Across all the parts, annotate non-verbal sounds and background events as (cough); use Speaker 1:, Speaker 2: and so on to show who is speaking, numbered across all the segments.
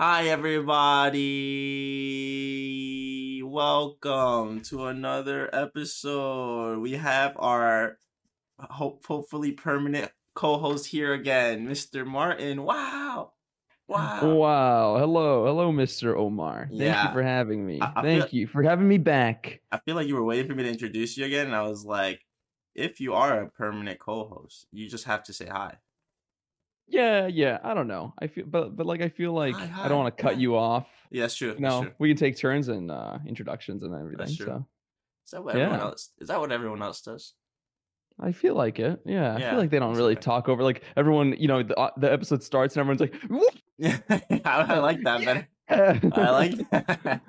Speaker 1: Hi, everybody. Welcome to another episode. We have our hope, hopefully permanent co-host here again, Mr. Martin. Wow. Wow.
Speaker 2: Wow. Hello. Hello, Mr. Omar. Thank
Speaker 1: Yeah.
Speaker 2: you for having me.
Speaker 1: I- I
Speaker 2: Thank
Speaker 1: feel-
Speaker 2: you for having me back.
Speaker 1: I feel like you were waiting for me to introduce you again, and I was like, if you are a permanent co-host, you just have to say hi.
Speaker 2: Yeah, yeah. I don't know. I feel but but like I feel like
Speaker 1: Hi,
Speaker 2: I don't want to cut
Speaker 1: hi.
Speaker 2: you off.
Speaker 1: Yeah, that's true. True.
Speaker 2: we can take turns in uh introductions and everything.
Speaker 1: That's true.
Speaker 2: So
Speaker 1: Is that what everyone else? Is that what everyone else does?
Speaker 2: I feel like it. Yeah. I feel like they don't really
Speaker 1: okay.
Speaker 2: talk over like everyone, you know, the uh, the episode starts and everyone's like! (laughs)
Speaker 1: Yeah, I, like that better. I like that.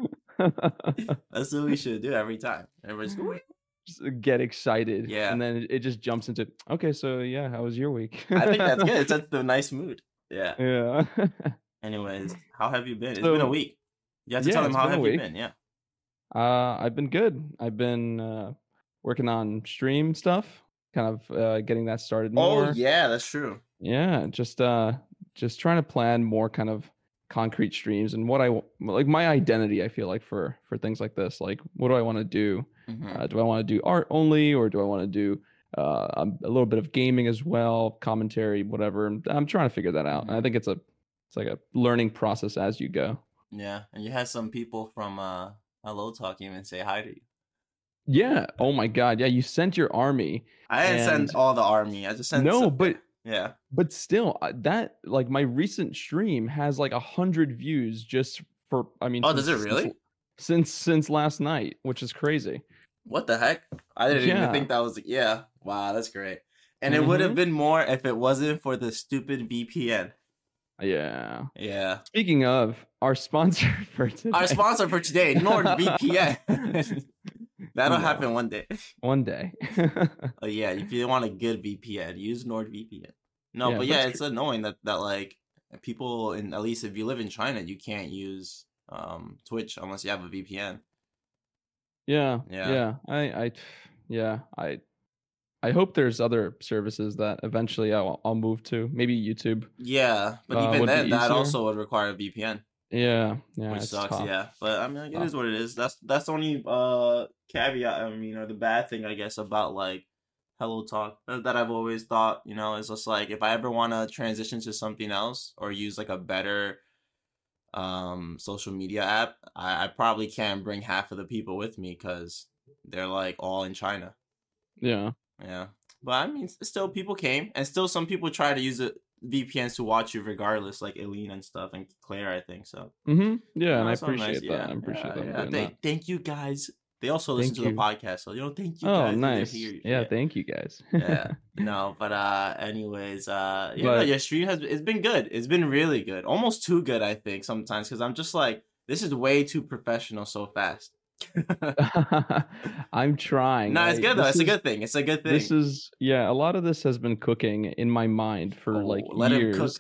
Speaker 1: That's what we should do every time. Everybody's
Speaker 2: Just (laughs) get excited.
Speaker 1: Yeah.
Speaker 2: And then it, just jumps into okay, so yeah, how was your week?
Speaker 1: I think that's good. It (laughs) sets the nice mood. Yeah.
Speaker 2: yeah. (laughs)
Speaker 1: Anyways, how have you been? It's been a week. You have to
Speaker 2: Yeah,
Speaker 1: tell them how have you been. Yeah.
Speaker 2: Uh, I've been good. I've been uh, working on stream stuff, kind of uh, getting that started more.
Speaker 1: Oh yeah, that's true.
Speaker 2: Yeah, just uh, just trying to plan more kind of concrete streams and what I like my identity. I feel like for for things like this, like what do I want to do?
Speaker 1: Mhm.
Speaker 2: Uh, do I want to do art only, or do I want to do uh, um, a little bit of gaming as well, commentary, whatever? I'm, I'm trying to figure that out. And I
Speaker 1: Mhm.
Speaker 2: think it's a it's like a learning process as you go.
Speaker 1: Yeah, and you had some people from uh Hello Talk even say hi to you.
Speaker 2: Yeah. Oh my God. Yeah. You sent your army.
Speaker 1: I didn't send all the army. I just sent
Speaker 2: no,
Speaker 1: some-
Speaker 2: but
Speaker 1: yeah.
Speaker 2: but still uh, that like my recent stream has like a hundred views just for i mean
Speaker 1: Oh, does it really?
Speaker 2: since since last night which is crazy
Speaker 1: What the heck? I didn't even think that was yeah. Wow, that's great. And it would have
Speaker 2: Mhm.
Speaker 1: been more if it wasn't for the stupid VPN.
Speaker 2: yeah
Speaker 1: Yeah.
Speaker 2: speaking of our sponsor (laughs) for today
Speaker 1: Our sponsor for today, NordVPN. (laughs) (laughs) That'll
Speaker 2: No.
Speaker 1: happen one day. (laughs)
Speaker 2: one day (laughs)
Speaker 1: Oh yeah, if you want a good VPN, use NordVPN. No,
Speaker 2: Yeah,
Speaker 1: but yeah,
Speaker 2: it's
Speaker 1: it's annoying that that like people in at least if you live in China, you can't use um Twitch unless you have a VPN.
Speaker 2: yeah
Speaker 1: Yeah.
Speaker 2: yeah i i yeah i i hope there's other services that eventually i'll, I'll move to maybe youtube
Speaker 1: Yeah, but
Speaker 2: Uh,
Speaker 1: even then, that also would require a VPN,
Speaker 2: yeah yeah
Speaker 1: which sucks.
Speaker 2: tough.
Speaker 1: Yeah, but I mean, like, it is what it is. That's that's the only uh caveat. I mean, or the bad thing, I guess, about like Hello Talk that that I've always thought. You know, is just like if I ever want to transition to something else or use like a better um social media app, I, I probably can't bring half of the people with me because they're like all in China.
Speaker 2: yeah
Speaker 1: Yeah. But I mean, still, people came, and still some people try to use it VPNs to watch you regardless, like Eileen and stuff, and Claire, I think so.
Speaker 2: hmm yeah and i
Speaker 1: all nice,
Speaker 2: appreciate that
Speaker 1: yeah,
Speaker 2: i appreciate
Speaker 1: yeah,
Speaker 2: them
Speaker 1: yeah. Thank,
Speaker 2: that.
Speaker 1: thank you guys. They also listen
Speaker 2: Thank
Speaker 1: to the podcast, so you know, thank you
Speaker 2: Oh,
Speaker 1: guys. that
Speaker 2: nice.
Speaker 1: here.
Speaker 2: Yeah, thank you guys.
Speaker 1: yeah. (laughs) No, but uh, anyways, uh, yeah, no,
Speaker 2: But-
Speaker 1: your stream has it's been good. It's been really good, almost too good, I think sometimes, because I'm just like, this is way too professional so fast. (laughs)
Speaker 2: I'm trying.
Speaker 1: no, it's
Speaker 2: I-
Speaker 1: good though.
Speaker 2: this
Speaker 1: It's a good thing. It's a good thing.
Speaker 2: This is yeah. A lot of this has been cooking in my mind for
Speaker 1: Oh,
Speaker 2: like
Speaker 1: let him
Speaker 2: years.
Speaker 1: cook.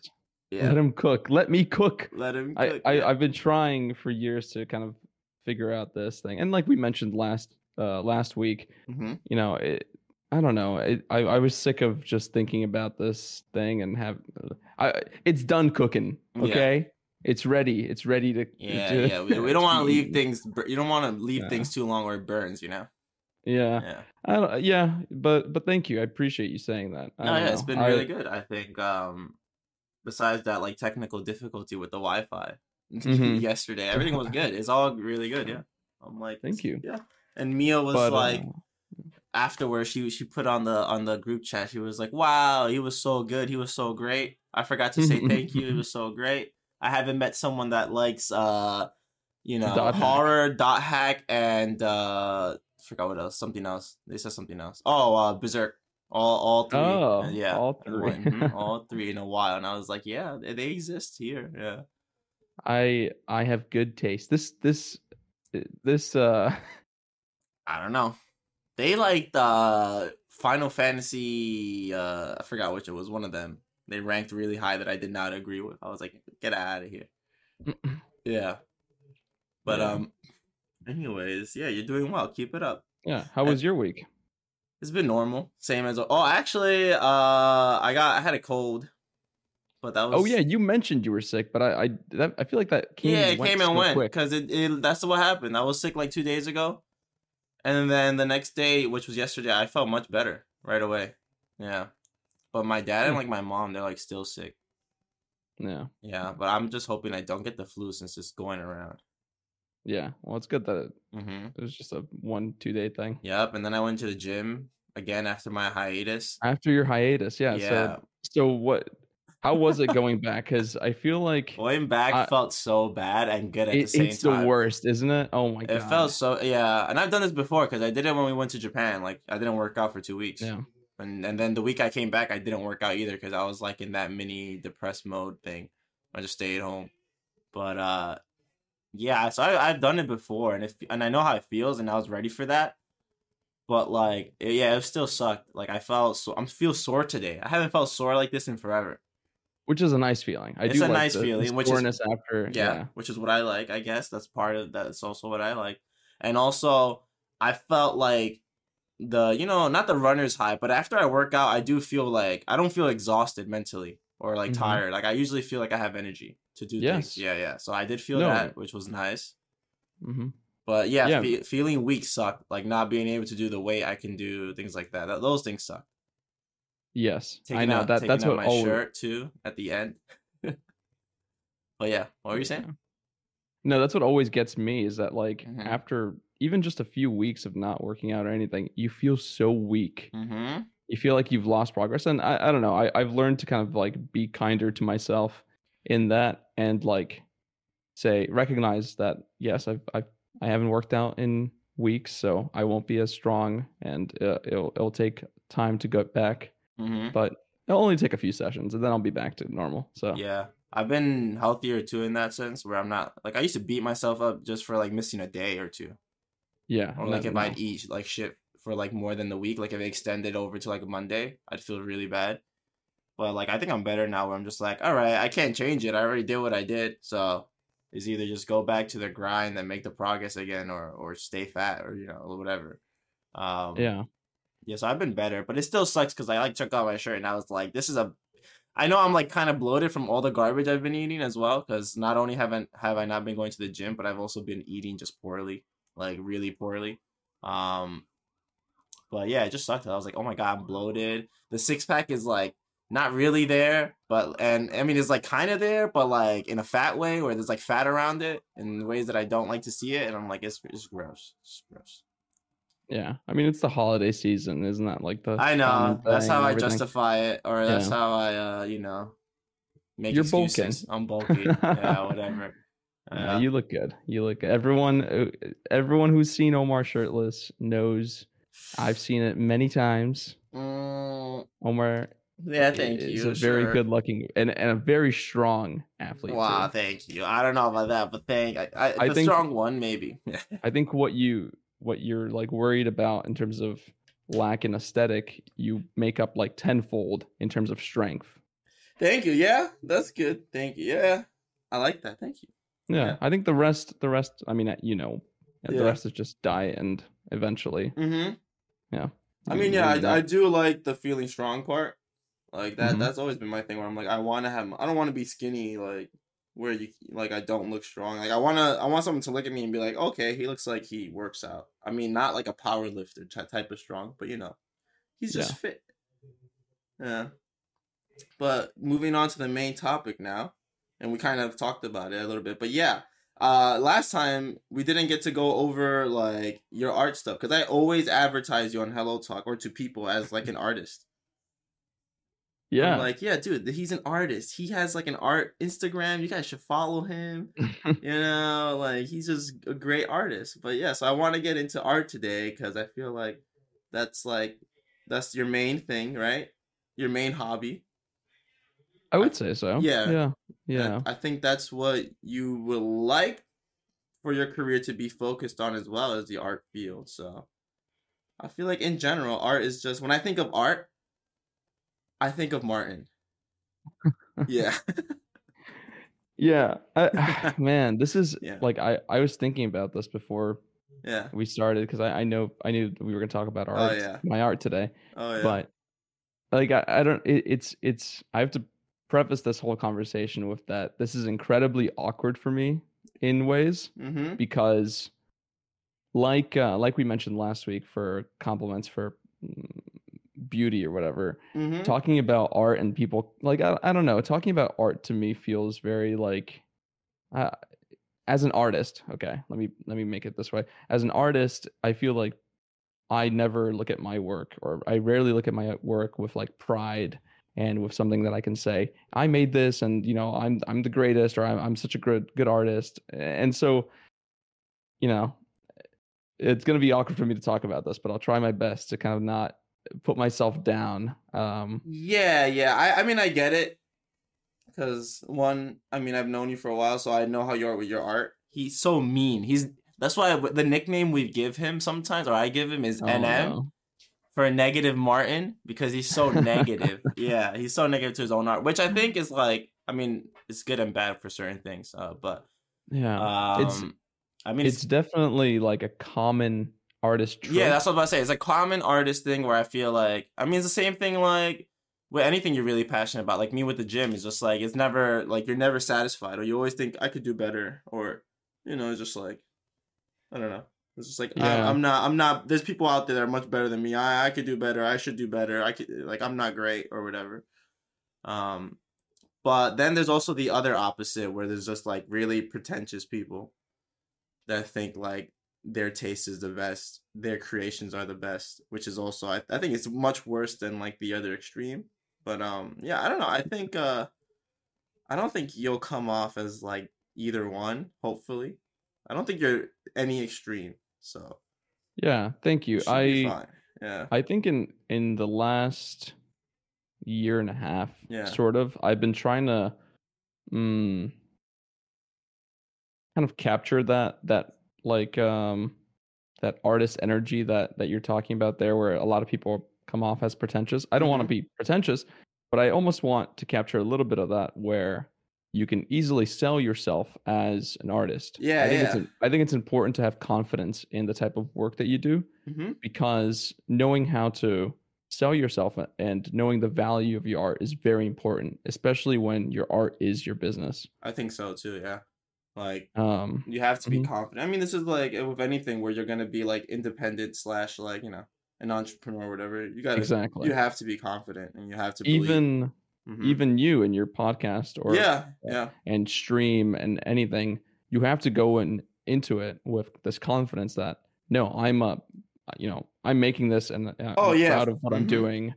Speaker 1: yeah.
Speaker 2: Let him cook. Let me cook.
Speaker 1: Let him.
Speaker 2: I,
Speaker 1: cook,
Speaker 2: I
Speaker 1: yeah.
Speaker 2: I've been trying for years to kind of figure out this thing, and like we mentioned last uh last week,
Speaker 1: Mhm.
Speaker 2: you know, it, I don't know. It, I I was sick of just thinking about this thing and have. I it's done cooking. Okay, it's ready. It's ready to.
Speaker 1: Yeah,
Speaker 2: to-
Speaker 1: yeah. We, we don't want to (laughs) leave things. You don't want to leave
Speaker 2: Yeah.
Speaker 1: things too long or it burns. You know.
Speaker 2: Yeah.
Speaker 1: Yeah.
Speaker 2: I don't, yeah, but but thank you. I appreciate you saying that. I
Speaker 1: No, yeah, it's
Speaker 2: know.
Speaker 1: been
Speaker 2: I-
Speaker 1: really good. I think. Um, besides that, like technical difficulty with the Wi-Fi (laughs)
Speaker 2: Mhm.
Speaker 1: yesterday, everything was good. It's all really good. Yeah. I'm like,
Speaker 2: Thank you.
Speaker 1: Yeah. And Mia was
Speaker 2: but,
Speaker 1: like,
Speaker 2: uh,
Speaker 1: afterwards, she she put on the on the group chat. She was like, "Wow, he was so good. He was so great. I forgot to say (laughs) thank you. He was so great. I haven't met someone that likes uh, you know,
Speaker 2: Dot hack.
Speaker 1: horror, dot hack, and uh, I forgot what else. Something else. They said something else. Oh, uh, Berserk. All all three.
Speaker 2: Oh,
Speaker 1: Uh, yeah,
Speaker 2: all three. (laughs)
Speaker 1: mhm, all three in a while. And I was like, yeah, they they exist here. Yeah.
Speaker 2: I I have good taste. This this this uh (laughs)
Speaker 1: I don't know. They like uh Final Fantasy uh I forgot which it was, one of them. They ranked really high that I did not agree with. I was like, get out of here. (clears throat) Yeah. But
Speaker 2: Yeah.
Speaker 1: um anyways, yeah, you're doing well. Keep it up.
Speaker 2: yeah. How was your week?
Speaker 1: It's been normal. Same as oh actually uh I got I had a cold. but that was
Speaker 2: Oh yeah, you mentioned you were sick, but I I that, I feel like that came
Speaker 1: yeah, it came and went because it, it that's what happened. I was sick like two days ago, and then the next day, which was yesterday, I felt much better right away. Yeah, but my dad and like my mom, they're like still sick.
Speaker 2: Yeah.
Speaker 1: Yeah, but I'm just hoping I don't get the flu since it's going around.
Speaker 2: Yeah. Well, it's good that it,
Speaker 1: Mm-hmm.
Speaker 2: it was just a one two day thing.
Speaker 1: Yep, and then I went to the gym again after my hiatus.
Speaker 2: After your hiatus, yeah.
Speaker 1: Yeah,
Speaker 2: So so what? How was it going back? Because I feel like
Speaker 1: going back
Speaker 2: I-
Speaker 1: felt so bad and good at the same
Speaker 2: it's
Speaker 1: time.
Speaker 2: It's the worst, isn't it? Oh my god.
Speaker 1: It felt so yeah, and I've done this before because I did it when we went to Japan. Like I didn't work out for two weeks.
Speaker 2: Yeah.
Speaker 1: And and then the week I came back, I didn't work out either because I was like in that mini depressed mode thing. I just stayed home. But uh, yeah, so I, I've done it before, and if and I know how it feels, and I was ready for that. But like, it- yeah, it still sucked. Like I felt so, I'm feel sore today. I haven't felt sore like this in forever.
Speaker 2: Which is a nice feeling. I
Speaker 1: It's
Speaker 2: do
Speaker 1: a
Speaker 2: like
Speaker 1: nice
Speaker 2: the- the
Speaker 1: feeling, which is-
Speaker 2: after.
Speaker 1: yeah,
Speaker 2: Yeah.
Speaker 1: which is what I like. I guess that's part of that's also what I like. And also, I felt like the you know not the runner's high, but after I work out, I do feel like I don't feel exhausted mentally or like
Speaker 2: Mhm.
Speaker 1: tired. Like I usually feel like I have energy to do
Speaker 2: Yes.
Speaker 1: things. Yeah, yeah. So I did feel
Speaker 2: No.
Speaker 1: that, which was nice.
Speaker 2: hmm
Speaker 1: But yeah,
Speaker 2: Yeah.
Speaker 1: fe- feeling weak sucked. Like not being able to do the weight I can do, things like that. that those things suck.
Speaker 2: Yes,
Speaker 1: Taking
Speaker 2: I know
Speaker 1: out,
Speaker 2: that. That's what
Speaker 1: my
Speaker 2: always.
Speaker 1: shirt too at the end. (laughs) but yeah, what were you saying?
Speaker 2: No, that's what always gets me is that like
Speaker 1: Mhm.
Speaker 2: after even just a few weeks of not working out or anything, you feel so weak.
Speaker 1: Mm-hmm.
Speaker 2: You feel like you've lost progress. And I, I don't know. I, I've learned to kind of like be kinder to myself in that and like say recognize that yes, I've I've I haven't worked out in weeks, so I won't be as strong and uh, it'll it'll take time to get back.
Speaker 1: Mm-hmm.
Speaker 2: But it'll only take a few sessions and then I'll be back to normal. So
Speaker 1: Yeah. I've been healthier too in that sense where I'm not like I used to beat myself up just for like missing a day or two.
Speaker 2: Yeah.
Speaker 1: Or like if. I'd eat like shit for like more than the week, like if it extended over to like a Monday, I'd feel really bad. But like I think I'm better now where I'm just like, all right, I can't change it. I already did what I did. So it's either just go back to the grind and make the progress again or or stay fat or you know, whatever. Um
Speaker 2: yeah.
Speaker 1: yeah, so I've been better, but it still sucks because I like took off my shirt and I was like, this is a. I know I'm like kind of bloated from all the garbage I've been eating as well, because not only haven't have I not been going to the gym, but I've also been eating just poorly, like really poorly. Um, but yeah, it just sucked. I was like, oh my god, I'm bloated. The six pack is like not really there, but and I mean it's like kind of there, but like in a fat way where there's like fat around it in ways that I don't like to see it, and I'm like, it's it's gross, it's gross.
Speaker 2: Yeah, I mean it's the holiday season, isn't that like the?
Speaker 1: I know. That's how I justify it, or that's
Speaker 2: Yeah.
Speaker 1: how I, uh, you know, make
Speaker 2: You're bulking.
Speaker 1: excuses. I'm bulky. (laughs) yeah, whatever.
Speaker 2: Yeah,
Speaker 1: Uh,
Speaker 2: you look good. You look good. Everyone, uh, everyone who's seen Omar shirtless knows. I've (sighs) seen it many times.
Speaker 1: mm,
Speaker 2: Omar
Speaker 1: yeah, thank
Speaker 2: is
Speaker 1: you.
Speaker 2: a very good looking and, and a very strong athlete.
Speaker 1: Wow,
Speaker 2: too.
Speaker 1: thank you. I don't know about that, but thank I. I,
Speaker 2: I
Speaker 1: the
Speaker 2: think-
Speaker 1: strong one, maybe.
Speaker 2: I think (laughs) what you what you're like worried about in terms of lack in aesthetic, you make up like tenfold in terms of strength.
Speaker 1: thank you. Yeah, that's good. Thank you. Yeah, I like that. Thank you.
Speaker 2: Yeah,
Speaker 1: Yeah.
Speaker 2: I think the rest, the rest. I mean, uh, you know, the rest is just diet and eventually.
Speaker 1: Mm-hmm.
Speaker 2: Yeah.
Speaker 1: I mean, yeah. I, I do like the feeling strong part. Like that.
Speaker 2: Mhm.
Speaker 1: That's always been my thing. Where I'm like, I want to have. I don't want to be skinny. Like where you like I don't look strong. Like I want to. I want someone to look at me and be like, okay, he looks like he works out. I mean, not like a power lifter ty- type of strong, but you know, he's just
Speaker 2: Yeah.
Speaker 1: fit. Yeah. But moving on to the main topic now, and we kind of talked about it a little bit, but yeah. Uh, last time we didn't get to go over like your art stuff because I always advertise you on Hello Talk or to people as like an artist. I'm
Speaker 2: Yeah.
Speaker 1: like, yeah, dude, he's an artist. He has like an art Instagram. You guys should follow him. (laughs) you know, like he's just a great artist. But yeah, so I want to get into art today because I feel like that's like that's your main thing, right? Your main hobby.
Speaker 2: I would say so.
Speaker 1: Yeah.
Speaker 2: Yeah. Yeah.
Speaker 1: I think that's what you would like for your career to be focused on as well as the art field. So I feel like in general, art is just when I think of art, I think of Martin. (laughs) yeah.
Speaker 2: Yeah. I, (laughs) (sighs) man, this is
Speaker 1: Yeah.
Speaker 2: like I I was thinking about this before
Speaker 1: Yeah.
Speaker 2: we started because I I know I knew we were gonna talk about
Speaker 1: Oh,
Speaker 2: art,
Speaker 1: yeah.
Speaker 2: my art today,
Speaker 1: Oh yeah.
Speaker 2: but like I, I don't it, it's it's I have to preface this whole conversation with that this is incredibly awkward for me in ways
Speaker 1: Mm-hmm.
Speaker 2: because like uh, like we mentioned last week for compliments for mm, beauty or whatever
Speaker 1: Mm-hmm.
Speaker 2: talking about art and people like I, I don't know talking about art to me feels very like uh, as an artist okay let me let me make it this way as an artist i feel like i never look at my work or i rarely look at my work with like pride and with something that i can say i made this and you know i'm i'm the greatest or i'm, I'm such a good good artist and so you know it's going to be awkward for me to talk about this but i'll try my best to kind of not put myself down um
Speaker 1: Yeah, yeah. I, I mean, I get it. Because one, I mean, I've known you for a while, so I know how you are with your art. He's so mean. He's that's why the nickname we give him sometimes, or I give him, is
Speaker 2: oh,
Speaker 1: NM. For a negative Martin because he's so (laughs) negative. yeah, he's so negative to his own art, which I think is like, I mean, it's good and bad for certain things. Uh, but
Speaker 2: yeah
Speaker 1: um,
Speaker 2: It's-
Speaker 1: I mean,
Speaker 2: it's
Speaker 1: it's,
Speaker 2: definitely like a common artist trope.
Speaker 1: yeah, that's what I was about to say. It's a common artist thing where I feel like, I mean, it's the same thing like with anything you're really passionate about. Like me with the gym, it's just like it's never like you're never satisfied, or you always think I could do better, or you know, it's just like I don't know. It's just like
Speaker 2: Yeah.
Speaker 1: I, I'm not. I'm not. There's people out there that are much better than me. I I could do better. I should do better. I could like I'm not great or whatever. Um, but then there's also the other opposite where there's just like really pretentious people that think like their taste is the best, their creations are the best, which is also I, I think it's much worse than like the other extreme. But um yeah, I don't know. I think uh I don't think you'll come off as like either one, hopefully. I don't think you're any extreme. So
Speaker 2: yeah thank you i
Speaker 1: fine. Yeah.
Speaker 2: i think in in the last year and a half
Speaker 1: Yeah.
Speaker 2: sort of i've been trying to mm, kind of capture that that like um that artist energy that that you're talking about there where a lot of people come off as pretentious i don't want to be pretentious but i almost want to capture a little bit of that where you can easily sell yourself as an artist
Speaker 1: Yeah,
Speaker 2: i think it's
Speaker 1: yeah.
Speaker 2: im- i think it's important to have confidence in the type of work that you do
Speaker 1: Mm-hmm.
Speaker 2: because knowing how to sell yourself and knowing the value of your art is very important especially when your art is your business
Speaker 1: I think so too, yeah. Like
Speaker 2: um
Speaker 1: you have to be
Speaker 2: Mhm.
Speaker 1: confident. I mean, this is like with anything where you're gonna be like independent slash like, you know, an entrepreneur or whatever. You gotta
Speaker 2: exactly
Speaker 1: you have to be confident and you have to believe.
Speaker 2: even
Speaker 1: Mhm.
Speaker 2: even you and your podcast or
Speaker 1: yeah, yeah.
Speaker 2: and stream and anything you have to go in into it with this confidence that no i'm a you know i'm making this and uh,
Speaker 1: Oh,
Speaker 2: I'm
Speaker 1: yeah.
Speaker 2: proud of what i'm
Speaker 1: Mhm.
Speaker 2: doing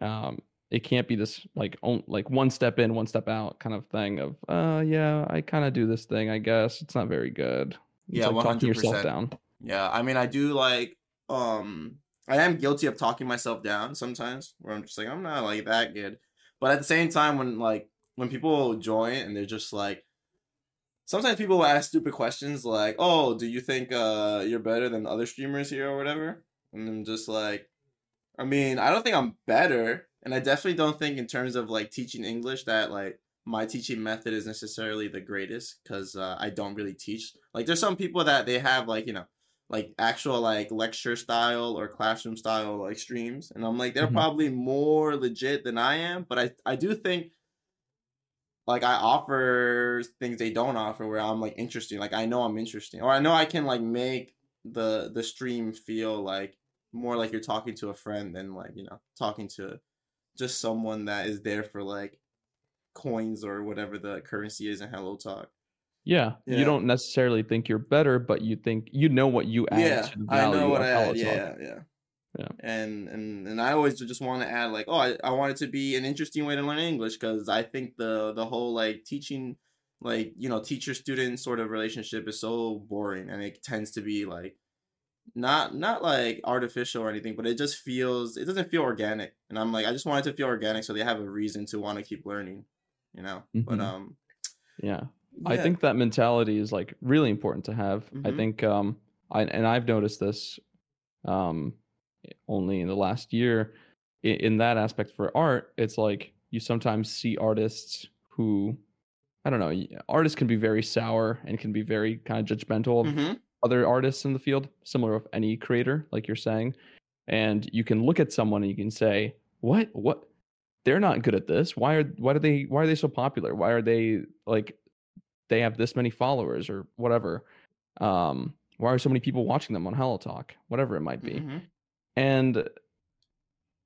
Speaker 2: um it can't be this like on, like one step in one step out kind of thing of uh yeah i kind of do this thing i guess it's not very good it's
Speaker 1: Yeah,
Speaker 2: like talking yourself down
Speaker 1: Yeah, I mean, I do like um I am guilty of talking myself down sometimes where I'm just like I'm not like that good. But at the same time when like when people join and they're just like sometimes people will ask stupid questions like, "Oh, do you think uh you're better than other streamers here or whatever?" And I'm just like I mean, I don't think I'm better, and I definitely don't think in terms of like teaching English that like my teaching method is necessarily the greatest because uh, I don't really teach. Like, there's some people that they have like you know, like actual like lecture style or classroom style like streams, and I'm like they're
Speaker 2: Mhm.
Speaker 1: probably more legit than I am. But I I do think like I offer things they don't offer where I'm like interesting. Like I know I'm interesting, or I know I can like make the the stream feel like more like you're talking to a friend than like you know talking to just someone that is there for like coins or whatever the currency is in Hello Talk.
Speaker 2: Yeah,
Speaker 1: Yeah.
Speaker 2: you don't necessarily think you're better but you think you know what you add
Speaker 1: yeah,
Speaker 2: to the
Speaker 1: I know what I add. Yeah, yeah,
Speaker 2: Yeah.
Speaker 1: And and and I always just want to add like, oh, I, I want it to be an interesting way to learn English because I think the the whole like teaching, like you know, teacher student sort of relationship is so boring and it tends to be like not not like artificial or anything, but it just feels it doesn't feel organic. And I'm like, I just want it to feel organic so they have a reason to want to keep learning, you know. But
Speaker 2: Mhm.
Speaker 1: um,
Speaker 2: yeah I think that mentality is like really important to have. I
Speaker 1: Mhm.
Speaker 2: think um I and I've noticed this um only in the last year in, in that aspect for art, it's like you sometimes see artists who I don't know, artists can be very sour and can be very kind of judgmental of
Speaker 1: Mhm.
Speaker 2: other artists in the field, similar of any creator, like you're saying. And you can look at someone and you can say, What what they're not good at this. Why are why are they why are they so popular? Why are they like they have this many followers or whatever? Um, why are so many people watching them on Hello Talk? Whatever it might be.
Speaker 1: Mhm.
Speaker 2: And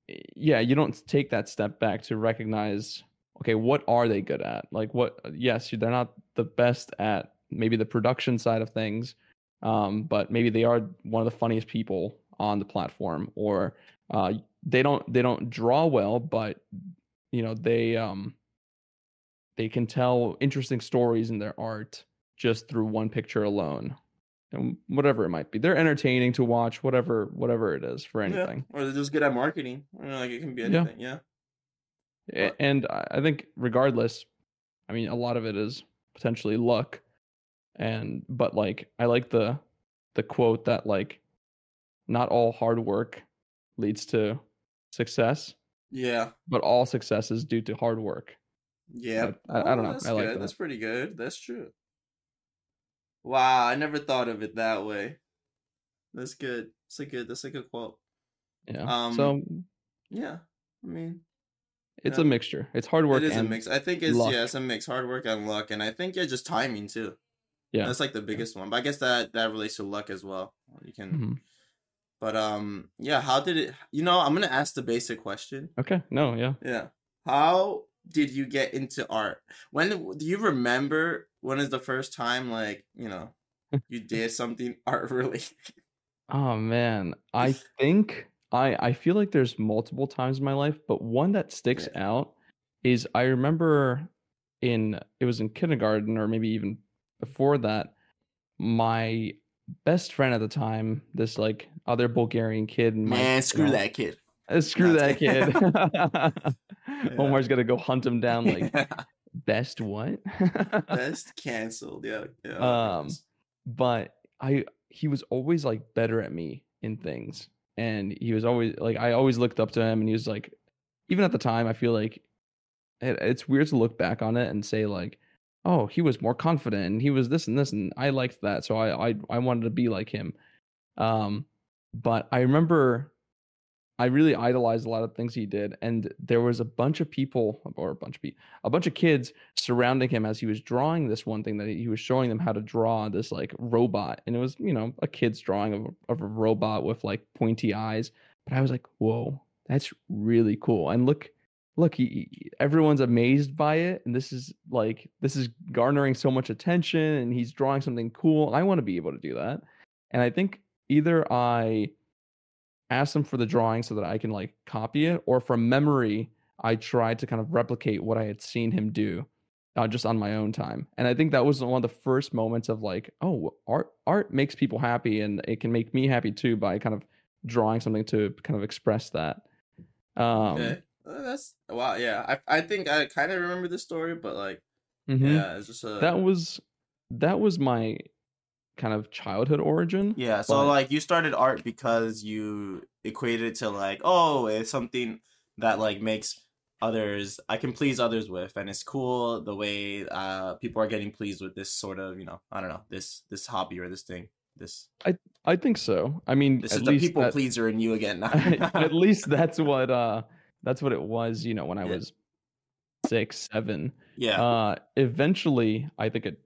Speaker 2: eh, yeah, you don't take that step back to recognize okay, what are they good at? Like what yes, they're not the best at maybe the production side of things. Um, but maybe they are one of the funniest people on the platform or uh, they don't they don't draw well, but you know, they um they can tell interesting stories in their art just through one picture alone. And whatever it might be. They're entertaining to watch, whatever whatever it is for anything.
Speaker 1: Yeah. Or they're just good at marketing. Like it can be anything. Yeah.
Speaker 2: A- and I think regardless, I mean a lot of it is potentially luck, and but like I like the the quote that like not all hard work leads to success,
Speaker 1: Yeah.
Speaker 2: but all success is due to hard work.
Speaker 1: Yeah.
Speaker 2: I- I don't know.
Speaker 1: That's
Speaker 2: I like
Speaker 1: good.
Speaker 2: that.
Speaker 1: That's pretty good. That's true. Wow, I never thought of it that way. That's good. That's a good. That's a good quote.
Speaker 2: Yeah.
Speaker 1: Um,
Speaker 2: so
Speaker 1: Yeah. I mean,
Speaker 2: it's
Speaker 1: yeah.
Speaker 2: a mixture. It's hard work.
Speaker 1: it is a mix. I think it's
Speaker 2: luck.
Speaker 1: yeah, it's a mix. Hard work and luck, and I think yeah, just timing too.
Speaker 2: Yeah.
Speaker 1: That's like the biggest one. But I guess that that relates to luck as well. You can.
Speaker 2: Mhm.
Speaker 1: But um, yeah. How did it? You know, I'm gonna ask the basic question.
Speaker 2: Okay. No. Yeah.
Speaker 1: Yeah. How did you get into art? When do you remember when is the first time like, you know, you (laughs) did something (laughs) art related?
Speaker 2: Oh man, I (laughs) think I I feel like there's multiple times in my life, but one that sticks out is I remember in it was in kindergarten or maybe even before that, my best friend at the time, this like other Bulgarian kid, my-
Speaker 1: Man,
Speaker 2: you
Speaker 1: screw
Speaker 2: know,
Speaker 1: that kid.
Speaker 2: Uh, screw that kid. (laughs) (laughs)
Speaker 1: Yeah.
Speaker 2: Omar's gonna go hunt him down. Like (laughs) best what?
Speaker 1: Best canceled. Yeah. yeah
Speaker 2: Um, but I he was always like better at me in things and he was always like I always looked up to him and he was like even at the time I feel like it, it's weird to look back on it and say like oh he was more confident and he was this and this and I liked that so I I I wanted to be like him um but I remember I really idolized a lot of things he did and there was a bunch of people or a bunch of people a bunch of kids surrounding him as he was drawing this one thing that he was showing them how to draw this like robot and it was you know a kid's drawing of, a- of a robot with like pointy eyes but i was like whoa that's really cool and look look he- everyone's amazed by it and this is like this is garnering so much attention and he's drawing something cool i want to be able to do that and i think either i asked him for the drawing so that i can like copy it or from memory I tried to kind of replicate what I had seen him do uh, just on my own time. And I think that was one of the first moments of like, oh, art art makes people happy and it can make me happy too by kind of drawing something to kind of express that. Um
Speaker 1: okay. Uh, that's wow, yeah. I I think I kind of remember this story, but like,
Speaker 2: mhm.
Speaker 1: yeah, it's just a
Speaker 2: That was that was my kind of childhood origin.
Speaker 1: Yeah, so
Speaker 2: But-
Speaker 1: like you started art because you equated it to like, oh, it's something that like makes others I can please others with and it's cool the way uh people are getting pleased with this sort of, you know, I don't know, this this hobby or this thing. This
Speaker 2: I I think so. I mean,
Speaker 1: this is the people
Speaker 2: that-
Speaker 1: pleaser in you again. (laughs)
Speaker 2: at (laughs) least that's what uh that's what it was, you know, when I
Speaker 1: Yeah.
Speaker 2: was six, seven.
Speaker 1: yeah.
Speaker 2: uh eventually i think it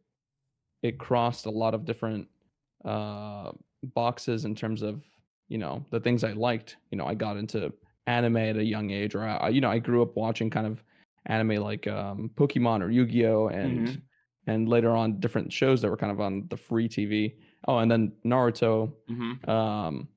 Speaker 2: it crossed a lot of different uh boxes in terms of you know the things i liked you know i got into anime at a young age or i you know i grew up watching kind of anime like um pokemon or yu-gi-oh and
Speaker 1: Mhm.
Speaker 2: and later on different shows that were kind of on the free tv oh and then naruto
Speaker 1: Mhm.
Speaker 2: um,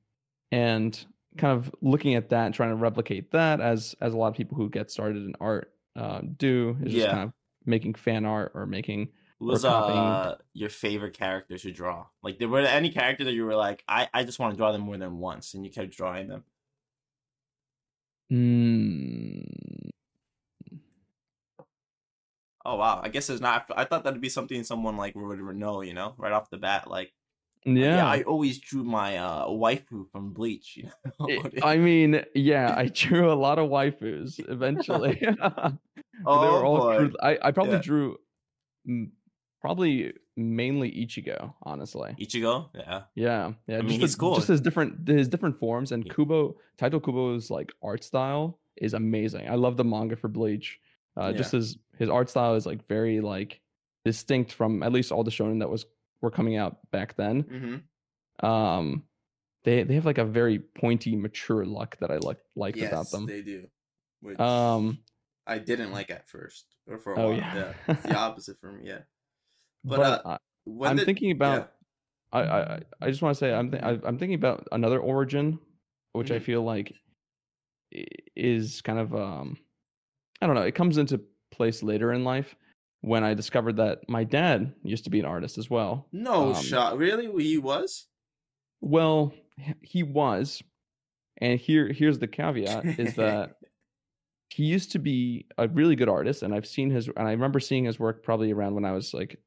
Speaker 2: and kind of looking at that and trying to replicate that as as a lot of people who get started in art uh, do is just
Speaker 1: Yeah.
Speaker 2: kind of making fan art or making
Speaker 1: Who was uh your favorite character to draw? Like there were any character that you were like, I, I just want to draw them more than once and you kept drawing them.
Speaker 2: mm,
Speaker 1: Oh wow. I guess it's not I thought that'd be something someone like would know, you know, right off the bat. Like
Speaker 2: yeah,
Speaker 1: I always drew my uh waifu from Bleach. You know?
Speaker 2: I (laughs) mean, yeah, (laughs) I drew a lot of waifus eventually. (laughs)
Speaker 1: Oh
Speaker 2: they were all
Speaker 1: boy.
Speaker 2: drew- I, I probably
Speaker 1: Yeah.
Speaker 2: drew mm, probably mainly Ichigo, honestly.
Speaker 1: Ichigo, yeah,
Speaker 2: Yeah, yeah.
Speaker 1: I
Speaker 2: just
Speaker 1: mean,
Speaker 2: the-
Speaker 1: he's cool.
Speaker 2: Just his different his different forms and
Speaker 1: Yeah.
Speaker 2: Kubo Taito Kubo's like art style is amazing. I love the manga for Bleach. Uh, Just his his art style is like very like distinct from at least all the shonen that was were coming out back then.
Speaker 1: Mm-hmm.
Speaker 2: Um, they they have like a very pointy, mature look that I like like
Speaker 1: Yes,
Speaker 2: about them.
Speaker 1: they do. Which
Speaker 2: Um,
Speaker 1: I didn't like at first, or for a
Speaker 2: Oh,
Speaker 1: while.
Speaker 2: yeah.
Speaker 1: Yeah, it's the (laughs) opposite for me. Yeah,
Speaker 2: but,
Speaker 1: but, uh,
Speaker 2: I, I'm
Speaker 1: did-
Speaker 2: thinking about. I, I I- I just want to say I'm th- I- I'm thinking about another origin, which I
Speaker 1: Mhm.
Speaker 2: feel like is kind of um, I don't know. It comes into place later in life when I discovered that my dad used to be an artist as well.
Speaker 1: no
Speaker 2: um,
Speaker 1: shot. Really, he was.
Speaker 2: Well, he was, and here here's the caveat: is that (laughs) he used to be a really good artist, and I've seen his, and I remember seeing his work probably around when I was like
Speaker 1: Yeah.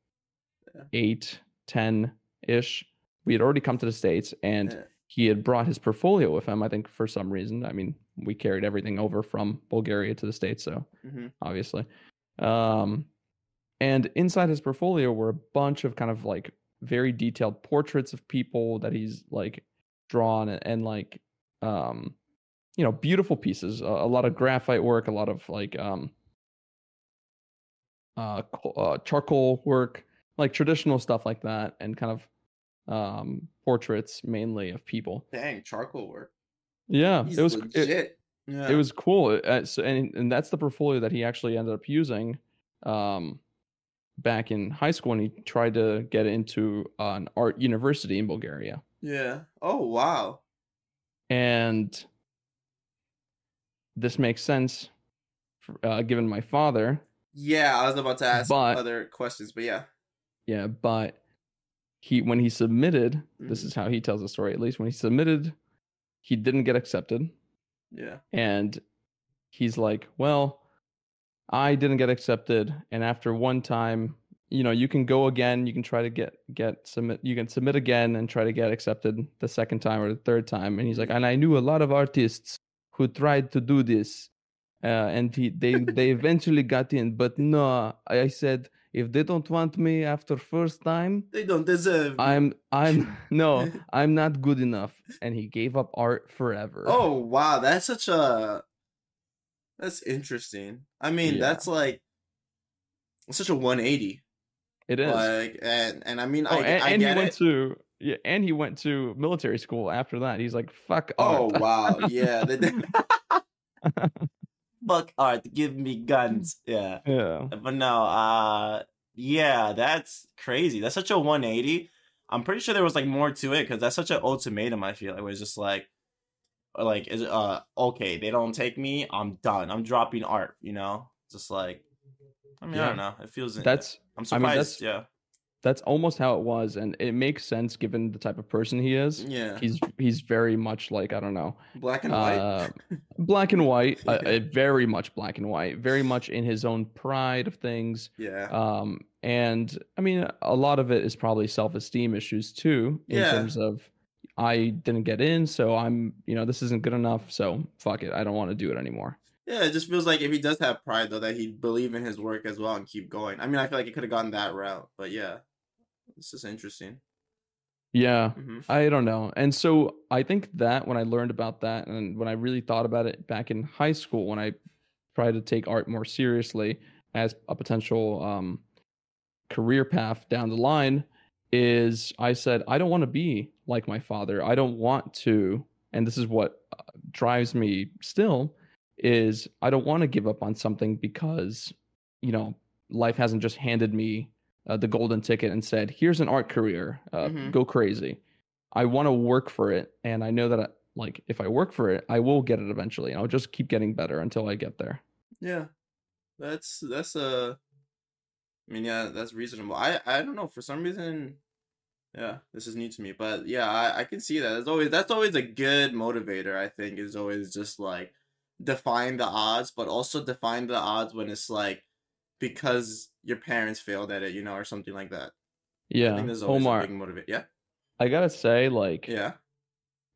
Speaker 2: Eight, ten ish. We had already come to the states, and
Speaker 1: Yeah.
Speaker 2: he had brought his portfolio with him. I think for some reason. I mean, we carried everything over from Bulgaria to the states, so
Speaker 1: Mhm.
Speaker 2: obviously. Um, and inside his portfolio were a bunch of kind of like very detailed portraits of people that he's like drawn and, and like um you know beautiful pieces a, a lot of graphite work a lot of like um uh, uh charcoal work like traditional stuff like that and kind of um portraits mainly of people
Speaker 1: Dang, charcoal work.
Speaker 2: yeah
Speaker 1: He's
Speaker 2: it was
Speaker 1: legit.
Speaker 2: it,
Speaker 1: yeah.
Speaker 2: it was cool uh, so, and and that's the portfolio that he actually ended up using um back in high school and he tried to get into an art university in bulgaria
Speaker 1: Yeah. Oh wow.
Speaker 2: and this makes sense for, uh, given my father
Speaker 1: Yeah, I was about to ask
Speaker 2: But-
Speaker 1: other questions, but yeah.
Speaker 2: Yeah but he when he submitted this
Speaker 1: Mhm.
Speaker 2: is how he tells the story at least when he submitted he didn't get accepted
Speaker 1: Yeah.
Speaker 2: and he's like well i didn't get accepted and after one time you know you can go again you can try to get get submit you can submit again and try to get accepted the second time or the third time and he's like and i knew a lot of artists who tried to do this uh, and he, they they (laughs) eventually got in but no i said if they don't want me after first time
Speaker 1: They don't deserve.
Speaker 2: i'm i'm (laughs) (laughs) no i'm not good enough and he gave up art forever
Speaker 1: Oh wow, that's such a. That's interesting. I mean,
Speaker 2: Yeah.
Speaker 1: that's like such a 180.
Speaker 2: it is
Speaker 1: Like, and and I mean,
Speaker 2: Oh,
Speaker 1: I,
Speaker 2: and,
Speaker 1: I
Speaker 2: and he went
Speaker 1: it.
Speaker 2: to yeah, and he went to military school after that. He's like, "Fuck."
Speaker 1: Oh wow, yeah. (laughs) Fuck art, give me guns. Yeah.
Speaker 2: yeah,
Speaker 1: But no, uh yeah, that's crazy. That's such a 180. I'm pretty sure there was like more to it because that's such an ultimatum, I feel like where it's just like like is uh okay, they don't take me, I'm done. I'm dropping art, you know? Just like I mean, I don't know. It feels
Speaker 2: that's
Speaker 1: I'm
Speaker 2: I mean,
Speaker 1: surprised,
Speaker 2: that's-
Speaker 1: yeah.
Speaker 2: That's almost how it was, and it makes sense given the type of person he is.
Speaker 1: Yeah.
Speaker 2: He's he's very much like I don't know,
Speaker 1: Black and white.
Speaker 2: uh, (laughs) black and white, uh,
Speaker 1: Yeah. (laughs)
Speaker 2: uh, very much black and white, very much in his own pride of things.
Speaker 1: yeah.
Speaker 2: Um, and I mean, a lot of it is probably self-esteem issues too, in
Speaker 1: Yeah.
Speaker 2: terms of I didn't get in, so I'm, you know, this isn't good enough, so fuck it, I don't want to do it anymore.
Speaker 1: Yeah, it just feels like if he does have pride though, that he'd believe in his work as well and keep going. I mean, I feel like it could have gone that route, but yeah, this is interesting.
Speaker 2: Yeah,
Speaker 1: hmm
Speaker 2: I don't know. And so I think that when I learned about that and when I really thought about it back in high school, when I tried to take art more seriously as a potential um, career path down the line, is I said, I don't want to be like my father. I don't want to, and this is what uh, drives me still, is I don't want to give up on something because, you know, life hasn't just handed me uh, the golden ticket and said, "Here's an art career, uh,
Speaker 1: Mhm.
Speaker 2: go crazy." I want to work for it, and I know that I, like if I work for it, I will get it eventually. And I'll just keep getting better until I get there.
Speaker 1: Yeah, that's that's uh, I mean, yeah, that's reasonable. I I don't know for some reason. Yeah, this is new to me, but yeah, I, I can see that. That's always that's always a good motivator. I think is always just like define the odds, but also define the odds when it's like because your parents failed at it, you know, or something like that.
Speaker 2: Yeah, I
Speaker 1: think there's always
Speaker 2: Omar,
Speaker 1: a big motivator. Yeah,
Speaker 2: I gotta say, like,
Speaker 1: yeah.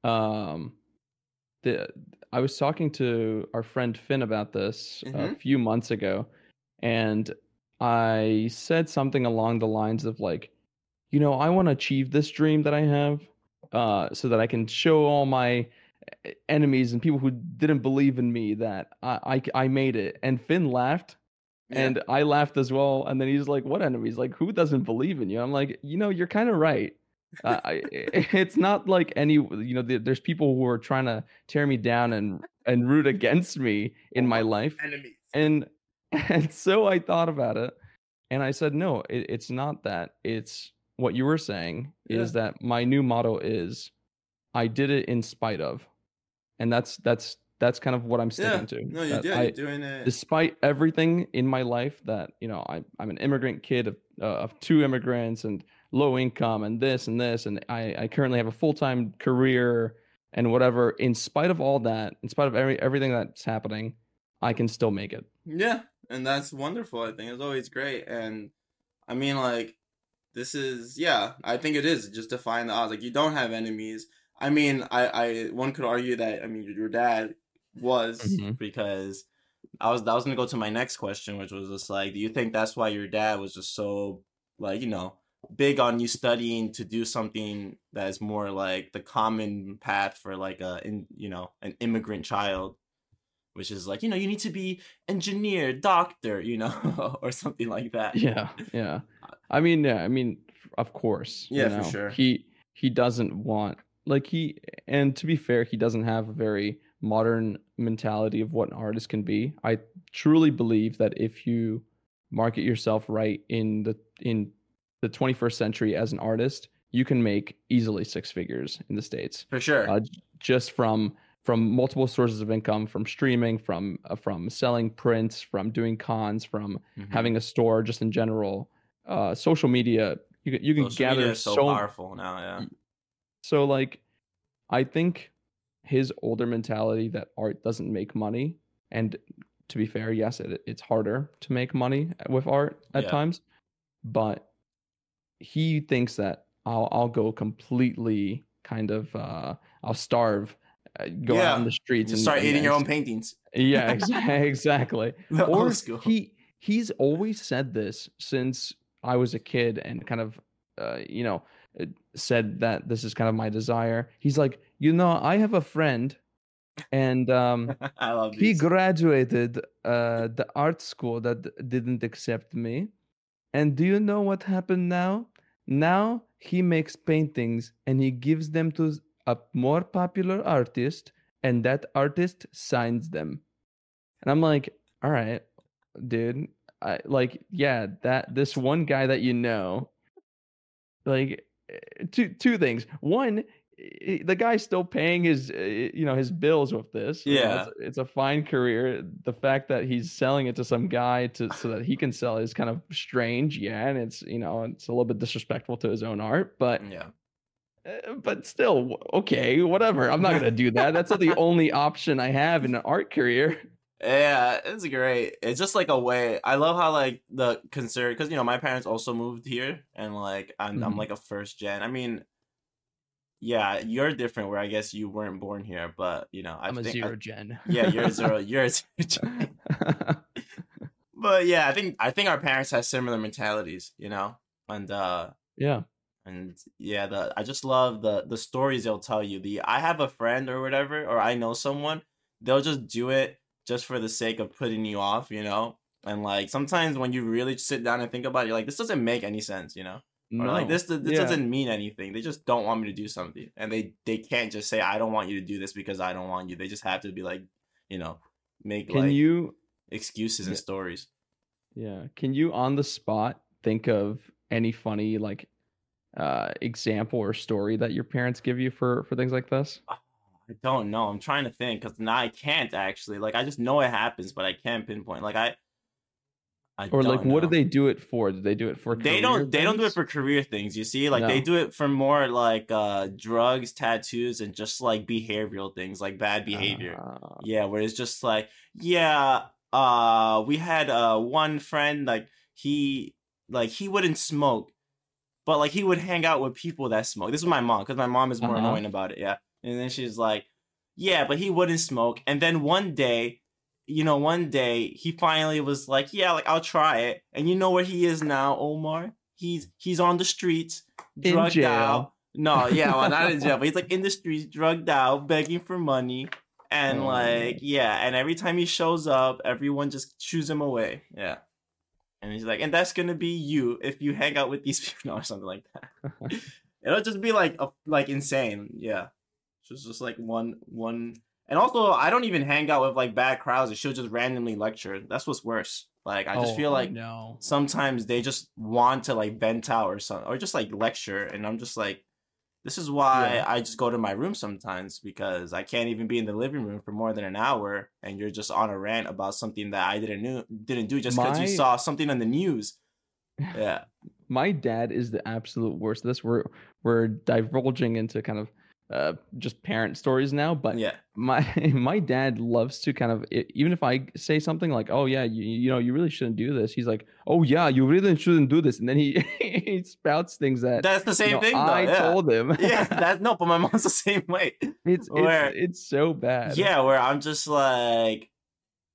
Speaker 2: um, the I was talking to our friend Finn about this a
Speaker 1: Mhm.
Speaker 2: few months ago, and I said something along the lines of like, you know, I want to achieve this dream that I have, uh, so that I can show all my enemies and people who didn't believe in me that I I, I made it. And Finn laughed.
Speaker 1: Yeah.
Speaker 2: And I laughed as well. And then he's like, "What enemies? Like, who doesn't believe in you?" I'm like, "You know, you're kind of right. Uh, (laughs) I, it's not like any, you know, there's people who are trying to tear me down and and root against me in my life.
Speaker 1: enemies.
Speaker 2: And (laughs) and so I thought about it, and I said, no, it, it's not that. It's what you were saying is that my new motto is, I did it in spite of, and that's that's that's kind of what I'm sticking to.
Speaker 1: No, you
Speaker 2: that
Speaker 1: did.
Speaker 2: I-
Speaker 1: You're doing it.
Speaker 2: despite everything in my life that you know I, i'm an immigrant kid of, uh, of two immigrants and low income and this and this and i, I currently have a full-time career and whatever in spite of all that in spite of every, everything that's happening i can still make it
Speaker 1: Yeah, and that's wonderful. I think it's always great, and I mean, like, this is yeah. I think it is just defying the odds. Like, you don't have enemies. I mean, I, I one could argue that I mean your dad was
Speaker 2: Mhm.
Speaker 1: because I was I was gonna go to my next question, which was just like, do you think that's why your dad was just so like you know big on you studying to do something that is more like the common path for like a in you know an immigrant child which is like you know you need to be engineer doctor you know (laughs) or something like that
Speaker 2: yeah yeah i mean yeah i mean of course you
Speaker 1: Yeah, for sure.
Speaker 2: he he doesn't want like he and to be fair he doesn't have a very modern mentality of what an artist can be. I truly believe that if you market yourself right in the in the 21st century as an artist you can make easily six figures in the states.
Speaker 1: For sure.
Speaker 2: Uh, just from from multiple sources of income from streaming from uh, from selling prints from doing cons from
Speaker 1: Mhm.
Speaker 2: having a store just in general. Uh social media you can you can
Speaker 1: Social media
Speaker 2: gather
Speaker 1: is so,
Speaker 2: so
Speaker 1: powerful now yeah
Speaker 2: so like i think his older mentality that art doesn't make money and to be fair yes it, it's harder to make money with art at
Speaker 1: Yeah.
Speaker 2: times but he thinks that i'll i'll go completely kind of uh i'll starve uh, go out on the streets and
Speaker 1: start
Speaker 2: and-
Speaker 1: eating your own paintings
Speaker 2: yeah, (laughs) exa- exactly. (laughs) Or he he's always said this since I was a kid and kind of uh, you know said that this is kind of my desire. He's like, you know, I have a friend, and um, (laughs)
Speaker 1: i love
Speaker 2: he graduated uh, the art school that didn't accept me. And do you know what happened now? Now he makes paintings and he gives them to a more popular artist, and that artist signs them. And I'm like, all right, dude. I like, yeah, that this one guy that you know, like, two two things. One, the guy's still paying his, eh, you know, his bills with this. you know,
Speaker 1: Yeah.
Speaker 2: it's, it's a fine career. The fact that he's selling it to some guy to so that he can sell is kind of strange. Yeah, and it's you know, it's a little bit disrespectful to his own art, but
Speaker 1: yeah
Speaker 2: uh, but still, okay, whatever. I'm not gonna do that. That's not the only option I have in an art career.
Speaker 1: Yeah, it's great. It's just like a way. I love how like the concern because you know my parents also moved here, and like I'm I'm
Speaker 2: Mhm.
Speaker 1: like a first gen. I mean, yeah, you're different. Where I guess you weren't born here, but you know I
Speaker 2: I'm a
Speaker 1: think I-
Speaker 2: zero gen.
Speaker 1: yeah, you're a zero. (laughs) You're a zero. gen. (laughs) but yeah, I think I think our parents have similar mentalities, you know, and uh
Speaker 2: yeah.
Speaker 1: and yeah, the I just love the the stories they'll tell you. The I have a friend or whatever, or I know someone, they'll just do it just for the sake of putting you off, you know. And like sometimes when you really sit down and think about it, you're like, this doesn't make any sense, you know. Or like this this
Speaker 2: Yeah.
Speaker 1: doesn't mean anything. They just don't want me to do something, and they they can't just say I don't want you to do this because I don't want you. They just have to be like, you know, make
Speaker 2: Can
Speaker 1: like
Speaker 2: you
Speaker 1: excuses and stories.
Speaker 2: Yeah. Can you on the spot think of any funny like uh example or story that your parents give you for for things like this?
Speaker 1: I don't know. I'm trying to think because now I can't actually. Like I just know it happens, but I can't pinpoint. Like I, I
Speaker 2: Or like
Speaker 1: don't
Speaker 2: what do they do it for? Do they do it for
Speaker 1: They
Speaker 2: career
Speaker 1: don't. They don't do it
Speaker 2: things?
Speaker 1: for career things. You see, like they do it for more like uh drugs, tattoos, and just like behavioral things, like bad behavior.
Speaker 2: Ah,
Speaker 1: Yeah, where it's just like, yeah, uh, we had uh one friend like he like he wouldn't smoke, but like he would hang out with people that smoke. This is my mom because my mom is more
Speaker 2: Uh-huh.
Speaker 1: annoying about it. Yeah, and then she's like, yeah, but he wouldn't smoke. And then one day, you know, one day he finally was like, yeah, like I'll try it. And you know where he is now, Omar? He's he's on the streets, drugged out, No, yeah, well, not in jail, but he's like in the streets, drugged out, begging for money, and
Speaker 2: Oh,
Speaker 1: like, yeah, and every time he shows up, everyone just shoos him away. Yeah, and he's like, and that's gonna be you if you hang out with these (laughs) people or something like that. (laughs) It'll just be like a, like insane. Yeah, just just like one one, and also I don't even hang out with like bad crowds. and She'll just randomly lecture. That's what's worse. Like I just
Speaker 2: Oh,
Speaker 1: feel like
Speaker 2: no.
Speaker 1: sometimes they just want to like vent out or something or just like lecture and i'm just like this is why
Speaker 2: Yeah.
Speaker 1: i just go to my room sometimes because i can't even be in the living room for more than an hour and you're just on a rant about something that i didn't knew didn't do just because you saw something on the news yeah (laughs)
Speaker 2: my dad is the absolute worst. This we're we're divulging into kind of uh, just parent stories now, but
Speaker 1: yeah
Speaker 2: my (laughs) my dad loves to kind of even if I say something like, "Oh yeah, you, you know, you really shouldn't do this," he's like, "Oh yeah, you really shouldn't do this," and then he (laughs) he spouts things that
Speaker 1: that's the
Speaker 2: you
Speaker 1: same
Speaker 2: know,
Speaker 1: thing though
Speaker 2: I
Speaker 1: yeah.
Speaker 2: told him. (laughs)
Speaker 1: yeah that no but my mom's the same way
Speaker 2: it's
Speaker 1: where-
Speaker 2: it's it's so bad.
Speaker 1: Yeah, where I'm just like,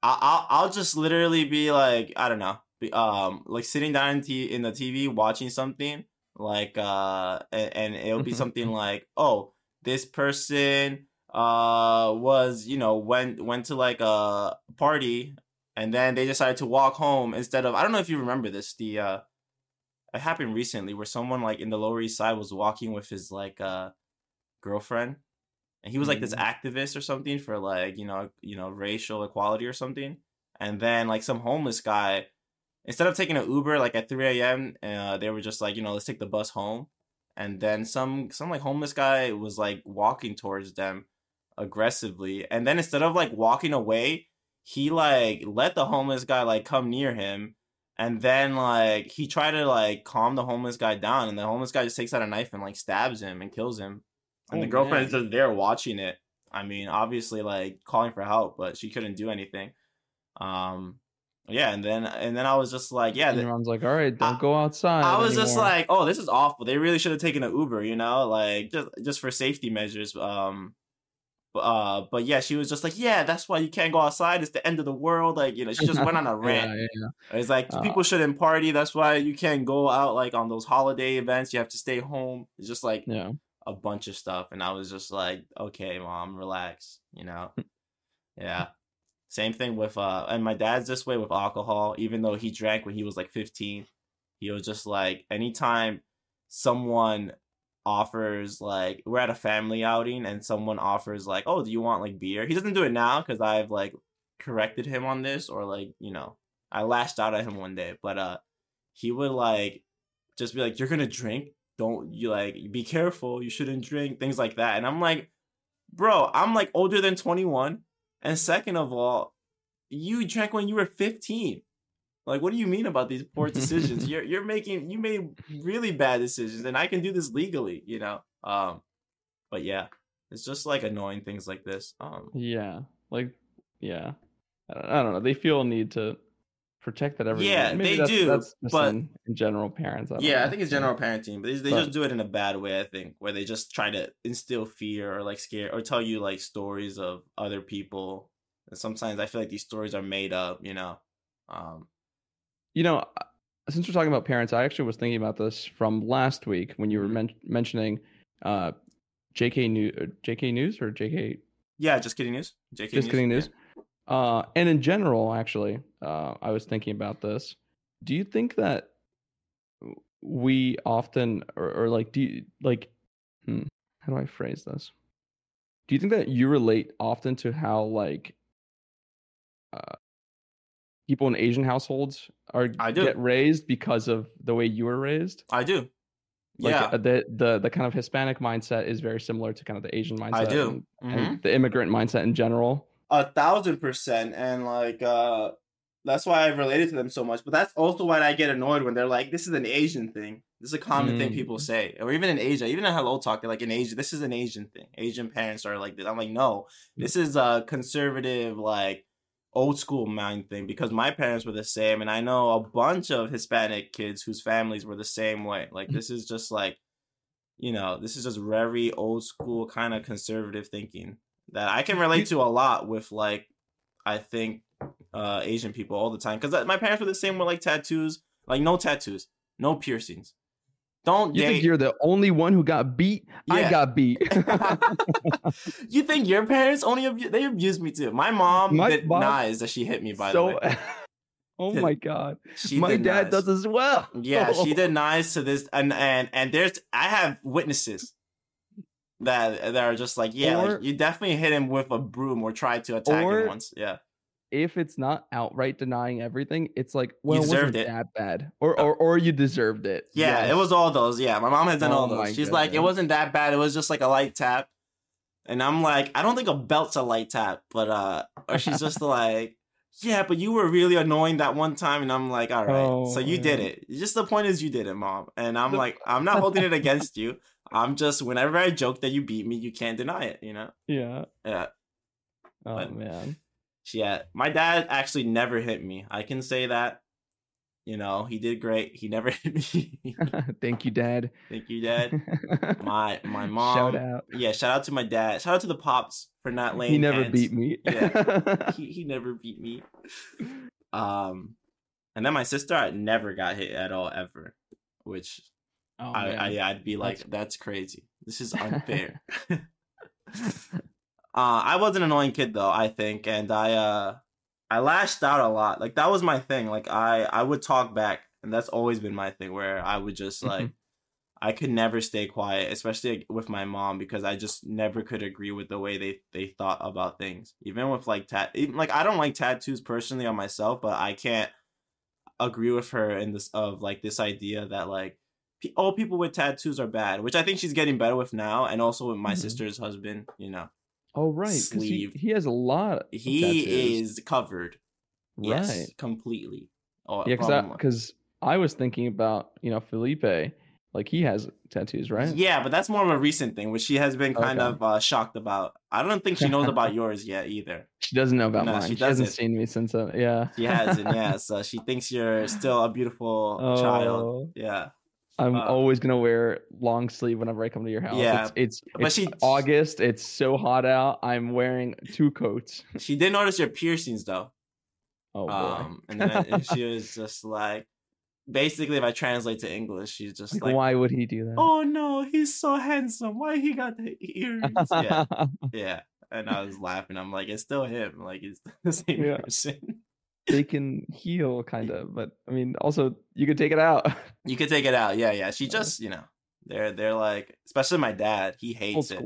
Speaker 1: I- I'll I'll just literally be like, I don't know, be, um, like sitting down in, t- in the TV watching something, like, uh, and, and it'll be something like, oh, this person, uh, was you know went went to like a party, and then they decided to walk home instead of I don't know if you remember this, the uh. It happened recently where someone like in the Lower East Side was walking with his like uh girlfriend and he was like this
Speaker 2: Mm.
Speaker 1: activist or something for like you know you know racial equality or something and then like some homeless guy instead of taking an uber like at 3 a.m uh, they were just like you know let's take the bus home and then some some like homeless guy was like walking towards them aggressively and then instead of like walking away he like let the homeless guy like come near him and then like he tried to like calm the homeless guy down and the homeless guy just takes out a knife and like stabs him and kills him and
Speaker 2: Oh,
Speaker 1: the girlfriend's
Speaker 2: man.
Speaker 1: just there watching it. I mean, obviously, like calling for help, but she couldn't do anything. Um, yeah, and then and then I was just like, yeah,
Speaker 2: And mom's like, "All right, don't
Speaker 1: I-
Speaker 2: go outside."
Speaker 1: I was just like, oh, this is awful. They really should have taken an Uber, you know, like just just for safety measures. Um, but, uh, but yeah, she was just like, yeah, that's why you can't go outside. It's the end of the world. Like, you know, she just went on a (laughs) rant.
Speaker 2: Yeah, yeah, yeah.
Speaker 1: It's like
Speaker 2: Uh,
Speaker 1: people shouldn't party. That's why you can't go out like on those holiday events. You have to stay home. It's just like
Speaker 2: Yeah.
Speaker 1: a bunch of stuff and i was just like okay mom relax you know yeah same thing with uh and my dad's this way with alcohol even though he drank when he was like 15 he was just like anytime someone offers like we're at a family outing and someone offers like oh do you want like beer? He doesn't do it now because i've like corrected him on this or like you know i lashed out at him one day but uh he would like just be like you're gonna drink? Don't you like be careful you shouldn't drink things like that and i'm like bro i'm like older than 21 and second of all you drank when you were 15 like what do you mean about these poor decisions? (laughs) You're you're making you made really bad decisions and i can do this legally you know? Um but yeah it's just like annoying things like this. Um
Speaker 2: Yeah, like yeah, I don't, I don't know. They feel a need to protect that everyone.
Speaker 1: Yeah,
Speaker 2: Maybe
Speaker 1: they
Speaker 2: that's,
Speaker 1: do,
Speaker 2: That's
Speaker 1: but-
Speaker 2: in, general, parents. I
Speaker 1: yeah, I think it's general parenting, but they, they
Speaker 2: But-
Speaker 1: just do it in a bad way. I think where they just try to instill fear or like scare or tell you like stories of other people. And sometimes I feel like these stories are made up. You know, um,
Speaker 2: You know, uh, since we're talking about parents, I actually was thinking about this from last week when you were
Speaker 1: Mhm.
Speaker 2: men- mentioning uh, JK News, JK News or JK
Speaker 1: yeah, just kidding news. JK
Speaker 2: Just kidding news. Uh, and in general, actually, uh, I was thinking about this. Do you think that we often, or, or like, do you like, hmm, how do I phrase this? Do you think that you relate often to how like uh, people in Asian households are
Speaker 1: I do.
Speaker 2: get raised because of the way you were raised?
Speaker 1: I do.
Speaker 2: Like
Speaker 1: yeah,
Speaker 2: uh, the the the kind of Hispanic mindset is very similar to kind of the Asian mindset.
Speaker 1: I do.
Speaker 2: and-
Speaker 1: Mhm.
Speaker 2: and the immigrant mindset in general.
Speaker 1: A thousand percent and like uh that's why i related to them so much but that's also why i get annoyed when they're like this is an asian thing. This is a common thing
Speaker 2: Mm.
Speaker 1: people say or even in asia even in HelloTalk they're like in asia this is an asian thing. Asian parents are like this i'm like no this is a conservative like old school mind thing because my parents were the same and i know a bunch of hispanic kids whose families were the same way like this is just like you know this is just very old school kind of conservative thinking that I can relate to a lot with like I think uh Asian people all the time because my parents were the same with like tattoos, like no tattoos, no piercings, Don't
Speaker 2: You
Speaker 1: date.
Speaker 2: think you're the only one who got beat? I got beat. (laughs)
Speaker 1: you think your parents only abu- they abused me too? My mom
Speaker 2: My mom-
Speaker 1: denies that she hit me. By
Speaker 2: so,
Speaker 1: the way, (laughs)
Speaker 2: oh my god,
Speaker 1: she
Speaker 2: my dad does as well.
Speaker 1: Yeah, she (laughs) denies to this, and and and there's I have witnesses that that are just like, yeah,
Speaker 2: Or-
Speaker 1: like, you definitely hit him with a broom or tried to attack him once. Yeah,
Speaker 2: If it's not outright denying everything, it's like, well, it
Speaker 1: deserved
Speaker 2: wasn't
Speaker 1: it.
Speaker 2: that bad, or or or you deserved it.
Speaker 1: yeah, it was all those. Yeah, my mom has done all
Speaker 2: Oh my
Speaker 1: those. She's like, it wasn't that bad. It was just like a light tap, and I'm like, I don't think a belt's a light tap, but uh, or she's just (laughs) like. Yeah, but you were really annoying that one time, and I'm like, all right, so
Speaker 2: Oh,
Speaker 1: you did it. Just the point is, you did it, mom. And I'm like, I'm not (laughs) holding it against you. I'm just, whenever I joke that you beat me, you can't deny it. You know?
Speaker 2: Yeah.
Speaker 1: Yeah.
Speaker 2: Oh
Speaker 1: But-
Speaker 2: man.
Speaker 1: Yeah. My dad actually never hit me. I can say that. You know, he did great. He never (laughs) hit me. (laughs)
Speaker 2: Thank you, Dad.
Speaker 1: Thank you, dad. (laughs) My my mom.
Speaker 2: Shout out.
Speaker 1: Yeah, shout out to my dad. Shout out to the pops for not laying.
Speaker 2: He never
Speaker 1: hands.
Speaker 2: beat me.
Speaker 1: Yeah. He he never beat me. Um, and then my sister, I never got hit at all ever, which
Speaker 2: oh,
Speaker 1: I, I, I'd be like,
Speaker 2: That's-
Speaker 1: that's, crazy. This is unfair. (laughs) (laughs) uh, I was an annoying kid though, I think, and I uh I lashed out a lot. Like that was my thing. Like I I would talk back, and that's always been my thing where I would just
Speaker 2: Mm-hmm.
Speaker 1: like I could never stay quiet, especially with my mom because I just never could agree with the way they they thought about things. Even with like tat even like I don't like tattoos personally on myself, but I can't agree with her in this of like this idea that like all people with tattoos are bad, which I think she's getting better with now, and also with my
Speaker 2: Mhm.
Speaker 1: sister's husband. You know,
Speaker 2: oh right, 'cause he,
Speaker 1: sleeve.
Speaker 2: he has a lot. Of
Speaker 1: he is covered. Yes, completely. Oh,
Speaker 2: Yeah, because because I was thinking about you know Felipe, like he has tattoos, right?
Speaker 1: Yeah, but that's more of a recent thing, which she has been kind
Speaker 2: Okay.
Speaker 1: of uh, shocked about. I don't think she knows about (laughs) yours yet either.
Speaker 2: She doesn't know about
Speaker 1: No,
Speaker 2: mine.
Speaker 1: she
Speaker 2: She, hasn't seen me since. Uh, yeah.
Speaker 1: She hasn't, yeah. (laughs) So she thinks you're still a beautiful child.
Speaker 2: Oh,
Speaker 1: Yeah.
Speaker 2: I'm
Speaker 1: Uh,
Speaker 2: always gonna wear long sleeve whenever I come to your house.
Speaker 1: Yeah,
Speaker 2: it's it's,
Speaker 1: but
Speaker 2: it's
Speaker 1: she-
Speaker 2: August. It's so hot out. I'm wearing two coats. (laughs)
Speaker 1: She did notice your piercings though.
Speaker 2: Oh boy.
Speaker 1: Um, and then (laughs) she was just like, basically, if I translate to English, she's just
Speaker 2: Like,
Speaker 1: like,
Speaker 2: why would he do that?
Speaker 1: "Oh no, he's so handsome. Why he got the earrings?" yeah, (laughs) yeah. And I was laughing. I'm like, it's still him. Like it's the same
Speaker 2: Yeah.
Speaker 1: person.
Speaker 2: They can heal, kind of, but I mean, also you could take it out.
Speaker 1: You could take it out. Yeah, yeah. She (laughs) just, you know, they're they're like, especially my dad. He hates it.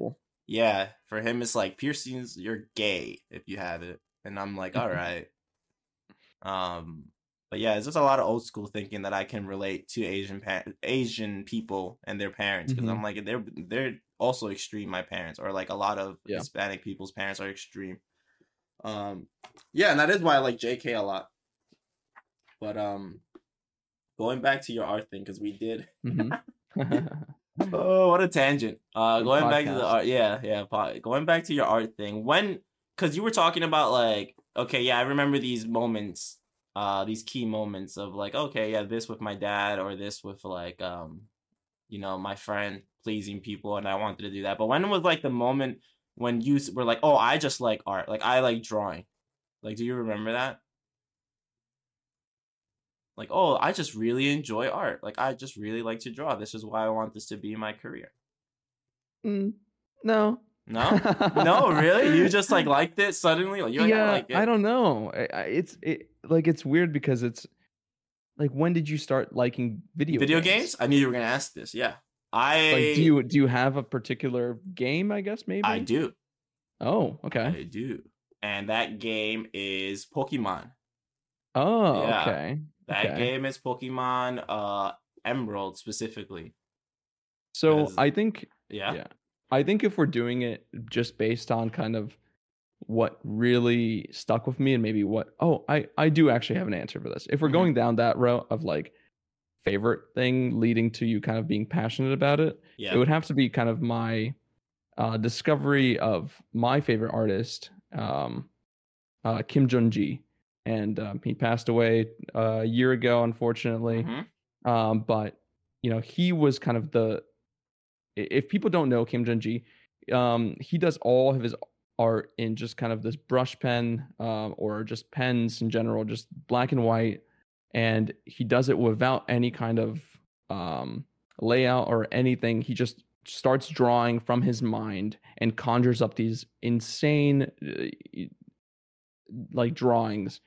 Speaker 1: Yeah, for him, it's like piercings. You're gay if you have it, and I'm like, all (laughs) right. Um, but yeah, it's just a lot of old school thinking that I can relate to Asian pa- Asian people and their parents because
Speaker 2: Mm-hmm.
Speaker 1: I'm like they're they're also extreme. My parents, or like a lot of
Speaker 2: Yeah.
Speaker 1: Hispanic people's parents, are extreme. Um, yeah, and that is why I like J.K. a lot. But um, going back to your art thing because we did
Speaker 2: Mhm. (laughs) (laughs)
Speaker 1: Oh, what a tangent. Uh, going back to the art, yeah, yeah. po- Going back to your art thing, when, because you were talking about like, okay, yeah, I remember these moments, uh, these key moments of like, okay, yeah, this with my dad or this with like, um, you know, my friend pleasing people, and I wanted to do that. But when was like the moment when you were like, oh, I just like art, like I like drawing, like, do you remember that? Like, oh, I just really enjoy art. Like, I just really like to draw. This is why I want this to be my career.
Speaker 2: Mm, no.
Speaker 1: No, (laughs) no, really? You just like liked it suddenly? Like, you I
Speaker 2: yeah,
Speaker 1: like it.
Speaker 2: I don't know. I, I, it's it like it's weird because it's like when did you start liking video
Speaker 1: Video games? I knew you were gonna ask this. Yeah, I
Speaker 2: Like, do you do you have a particular game? I guess maybe.
Speaker 1: I do.
Speaker 2: Oh, okay.
Speaker 1: I do. And that game is Pokemon.
Speaker 2: Oh,
Speaker 1: Yeah.
Speaker 2: okay.
Speaker 1: That
Speaker 2: Okay.
Speaker 1: game is Pokemon uh Emerald specifically.
Speaker 2: So I think
Speaker 1: Yeah.
Speaker 2: Yeah. I think if we're doing it just based on kind of what really stuck with me and maybe what oh I I do actually have an answer for this. If we're
Speaker 1: Mhm.
Speaker 2: going down that route of like favorite thing leading to you kind of being passionate about it,
Speaker 1: Yeah.
Speaker 2: it would have to be kind of my uh, discovery of my favorite artist, um, uh, Kim Jung Gi, and um, he passed away uh, a year ago, unfortunately.
Speaker 1: Mhm.
Speaker 2: Um, but you know, he was kind of the. If people don't know Kim Jung Gi, um, he does all of his art in just kind of this brush pen, um, or just pens in general, just black and white, and he does it without any kind of um layout or anything. He just starts drawing from his mind and conjures up these insane uh, like drawings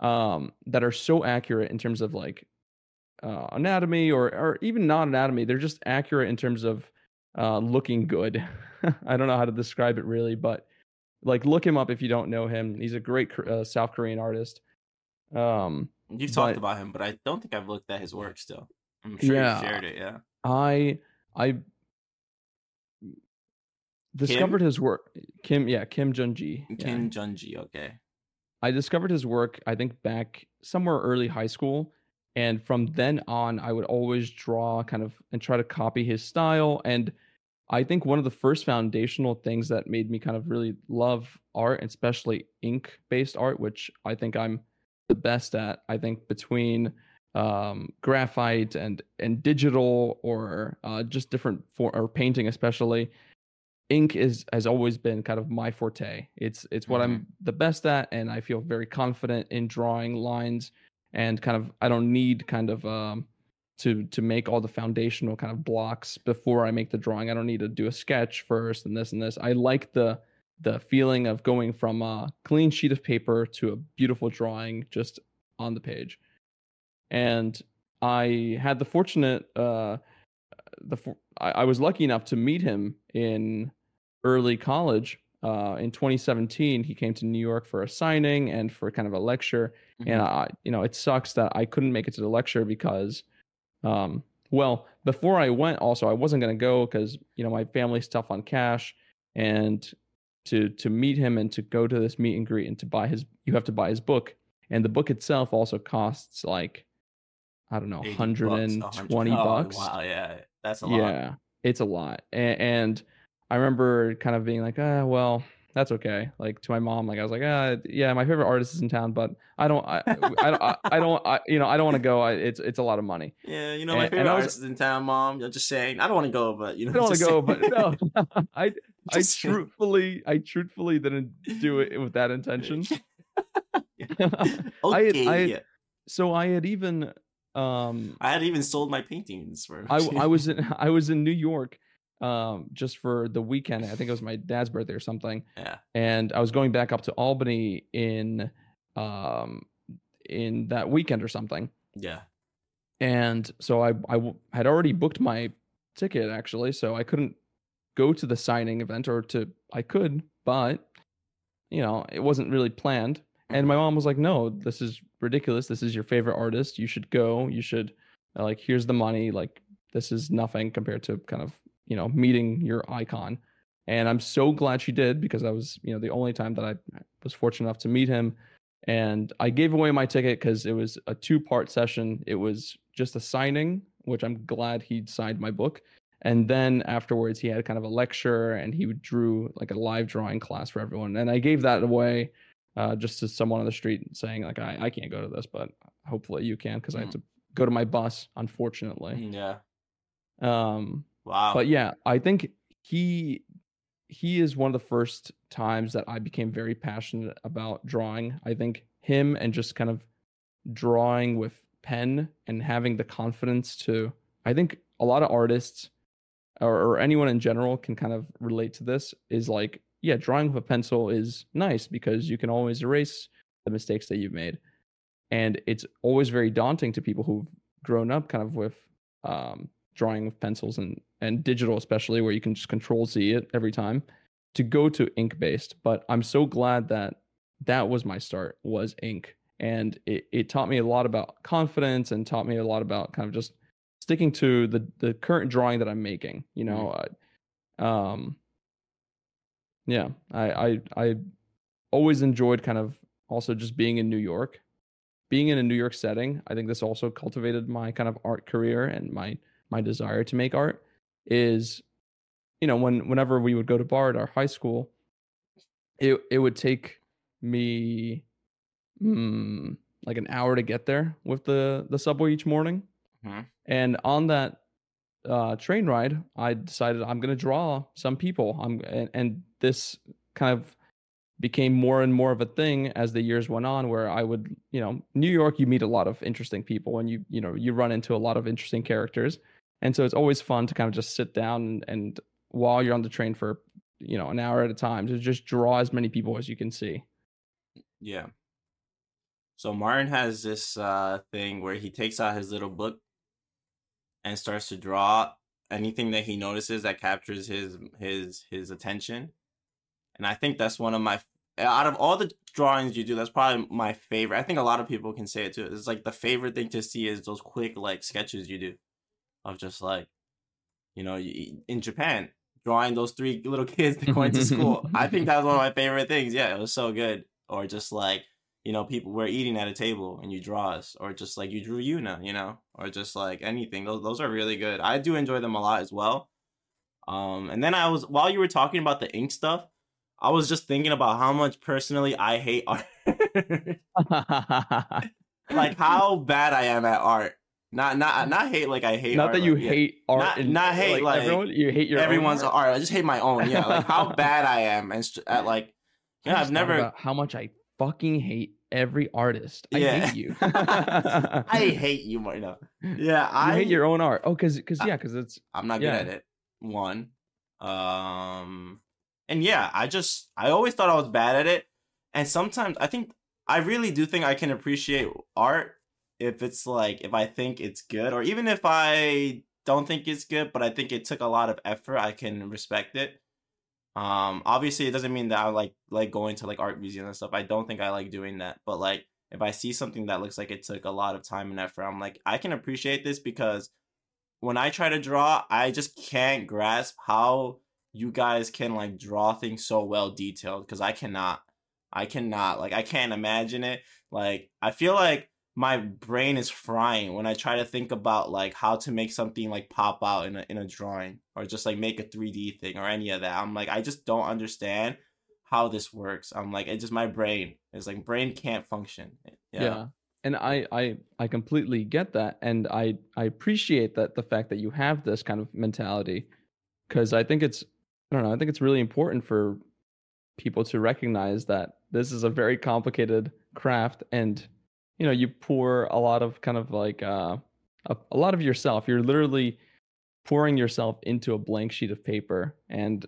Speaker 2: um that are so accurate in terms of like uh, anatomy or or even not anatomy they're just accurate in terms of uh looking good. (laughs) I don't know how to describe it really but like look him up if you don't know him. He's a great uh, south korean artist. Um
Speaker 1: You've talked
Speaker 2: but-
Speaker 1: about him, but I don't think I've looked at his work still. I'm sure
Speaker 2: Yeah.
Speaker 1: you shared it, yeah.
Speaker 2: I I discovered his work. Kim, yeah, Kim Jung Gi. Yeah.
Speaker 1: Kim Jung Gi, okay.
Speaker 2: I discovered his work. I think back somewhere early high school, and from then on, I would always draw kind of and try to copy his style. And I think one of the first foundational things that made me kind of really love art, especially ink based art, which I think I'm the best at. I think between um graphite and and digital or uh just different for or painting especially ink is has always been kind of my forte. It's it's what i'm the best at and i feel very confident in drawing lines and kind of i don't need kind of um to to make all the foundational kind of blocks before i make the drawing. I don't need to do a sketch first and this and this. I like the the feeling of going from a clean sheet of paper to a beautiful drawing just on the page. And I had the fortunate uh the for- I, I was lucky enough to meet him in early college uh in 2017 he came to New York for a signing and for kind of a lecture. And I you know it sucks that I couldn't make it to the lecture because um well before I went also I wasn't going to go cuz you know my family's tough on cash. And to to meet him and to go to this meet and greet and to buy his you have to buy his book and the book itself also costs like I don't know 120
Speaker 1: bucks, 100
Speaker 2: bucks,
Speaker 1: Oh, wow, yeah. That's a lot.
Speaker 2: yeah it's a lot and, and I remember kind of being like ah well that's okay like to my mom like I was like ah yeah my favorite artist is in town but I don't I I, don't- I, I don't I, you know I don't want to go I, it's it's a lot of money
Speaker 1: Yeah, you know, my
Speaker 2: And-
Speaker 1: favorite
Speaker 2: and was-
Speaker 1: artist is in town, mom. I'm just saying. I don't want to go, but you know,
Speaker 2: I don't want to go but no (laughs) I I truthfully I truthfully didn't do it (laughs) with that intention (laughs)
Speaker 1: okay.
Speaker 2: I had- so I had even um
Speaker 1: I had even sold my paintings for.
Speaker 2: I I was in (laughs) I was in New York um just for the weekend. I think it was my dad's birthday or something.
Speaker 1: Yeah.
Speaker 2: And I was going back up to Albany in um in that weekend or something.
Speaker 1: Yeah.
Speaker 2: And so I I w- had already booked my ticket actually, so I couldn't go to the signing event or to I could, but you know, it wasn't really planned. And my mom was like, "No, this is ridiculous. This is your favorite artist. You should go. You should uh, like here's the money. Like this is nothing compared to kind of, you know, meeting your icon." And I'm so glad she did because that was, you know, the only time that I was fortunate enough to meet him. And I gave away my ticket cuz it was a two-part session. It was just a signing, which I'm glad he signed my book. And then afterwards he had kind of a lecture and he drew like a live drawing class for everyone. And I gave that away uh, just to someone on the street saying like I, I can't go to this, but hopefully you can because I have to go to my bus, unfortunately.
Speaker 1: Mm, Yeah.
Speaker 2: Um,
Speaker 1: Wow.
Speaker 2: but yeah, I think he he is one of the first times that I became very passionate about drawing. I think him and just kind of drawing with pen and having the confidence to I think a lot of artists or, or anyone in general can kind of relate to this is like yeah drawing with a pencil is nice because you can always erase the mistakes that you've made. And it's always very daunting to people who've grown up kind of with um, drawing with pencils and and digital especially where you can just control z it every time to go to ink based but i'm so glad that that was my start was ink. And it, it taught me a lot about confidence and taught me a lot about kind of just sticking to the the current drawing that i'm making you know uh, um yeah I, I i always enjoyed kind of also just being in new york. Being in a new york setting i think this also cultivated my kind of art career and my my desire to make art is you know when whenever we would go to bar at our high school it it would take me mm, like an hour to get there with the the subway each morning
Speaker 1: Mhm.
Speaker 2: and on that uh train ride i decided i'm going to draw some people i'm and, and this kind of became more and more of a thing as the years went on where i would you know new york you meet a lot of interesting people and you you know you run into a lot of interesting characters and so it's always fun to kind of just sit down and, and while you're on the train for you know an hour at a time to just draw as many people as you can see.
Speaker 1: Yeah. So Martin has this uh thing where he takes out his little book and starts to draw anything that he notices that captures his his his attention. And I think that's one of my out of all the drawings you do, that's probably my favorite. I think a lot of people can say it too. It's like the favorite thing to see is those quick like sketches you do of just like you know in Japan drawing those three little (laughs) kids going to school. I think (laughs) that was one of my favorite things. Yeah, it was so good. Or just like you know, people we're eating at a table and you draw us, or just like you drew Yuna, you know, or just like anything. Those those are really good. I do enjoy them a lot as well. Um, and then I was while you were talking about the ink stuff, I was just thinking about how much personally I hate art. (laughs) like how bad I am at art. Not not not hate like I hate.
Speaker 2: Not
Speaker 1: art,
Speaker 2: that you
Speaker 1: like,
Speaker 2: hate
Speaker 1: yeah.
Speaker 2: art.
Speaker 1: Not, not hate like,
Speaker 2: like, everyone. You hate your
Speaker 1: everyone's
Speaker 2: art.
Speaker 1: art. I just hate my own. Yeah, like how (laughs) bad I am and st- at like. Yeah, I've never.
Speaker 2: about how much I fucking hate every artist. I
Speaker 1: Yeah.
Speaker 2: hate you. (laughs) (laughs)
Speaker 1: I hate you. No. Yeah, I
Speaker 2: You hate your own art. Oh, cause, cause yeah, cause it's
Speaker 1: I'm not good at it. One. Um and yeah, I just I always thought I was bad at it. And sometimes I think I really do think I can appreciate art if it's like if I think it's good or even if I don't think it's good, but I think it took a lot of effort, I can respect it. Um obviously it doesn't mean that I like like going to like art museums and stuff. I don't think I like doing that. But like if I see something that looks like it took a lot of time and effort, I'm like I can appreciate this because when I try to draw, I just can't grasp how you guys can like draw things so well detailed because I cannot. I cannot. Like I can't imagine it. Like I feel like my brain is frying when I try to think about like how to make something like pop out in a in a drawing or just like make a 3D thing or any of that. I'm like I just don't understand how this works. I'm like it just my brain is like brain can't function.
Speaker 2: yeah. And I, I I completely get that and I I appreciate that the fact that you have this kind of mentality cuz I think it's I don't know, I think it's really important for people to recognize that this is a very complicated craft and you know, you pour a lot of kind of like uh a, a lot of yourself. You're literally pouring yourself into a blank sheet of paper and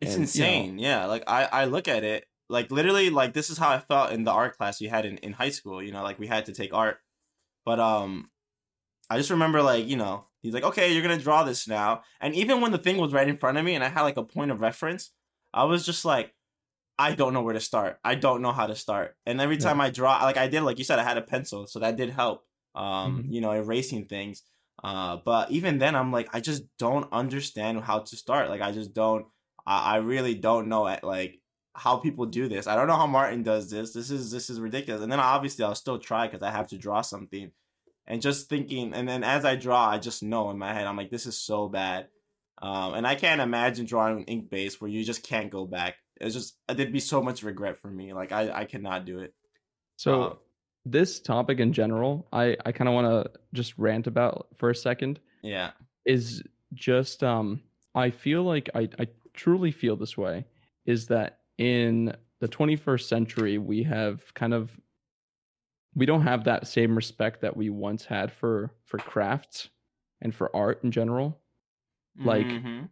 Speaker 1: It's
Speaker 2: and, you know,
Speaker 1: insane. Yeah. Like I, I look at it like literally like this is how I felt in the art class we had in, in high school, you know, like we had to take art. But um I just remember like, you know, he's like, Okay, you're gonna draw this now. And even when the thing was right in front of me and I had like a point of reference, I was just like, I don't know where to start. I don't know how to start. And every
Speaker 2: Yeah.
Speaker 1: time I draw like I did, like you said, I had a pencil, so that did help. Um,
Speaker 2: Mhm.
Speaker 1: you know, erasing things. Uh, but even then I'm like, I just don't understand how to start. Like I just don't I, I really don't know at like how people do this. I don't know how Martin does this. This is this is ridiculous. And then obviously I'll still try because I have to draw something. And just thinking, and then as I draw, I just know in my head, I'm like, this is so bad. Um, and I can't imagine drawing an ink base where you just can't go back. It's just there'd be so much regret for me. Like I I cannot do it.
Speaker 2: So
Speaker 1: Um,
Speaker 2: this topic in general, I I kind of want to just rant about for a second
Speaker 1: Yeah.
Speaker 2: is just um I feel like I I truly feel this way is that in the 21st century we have kind of we don't have that same respect that we once had for for crafts and for art in general. Like,
Speaker 1: Mhm.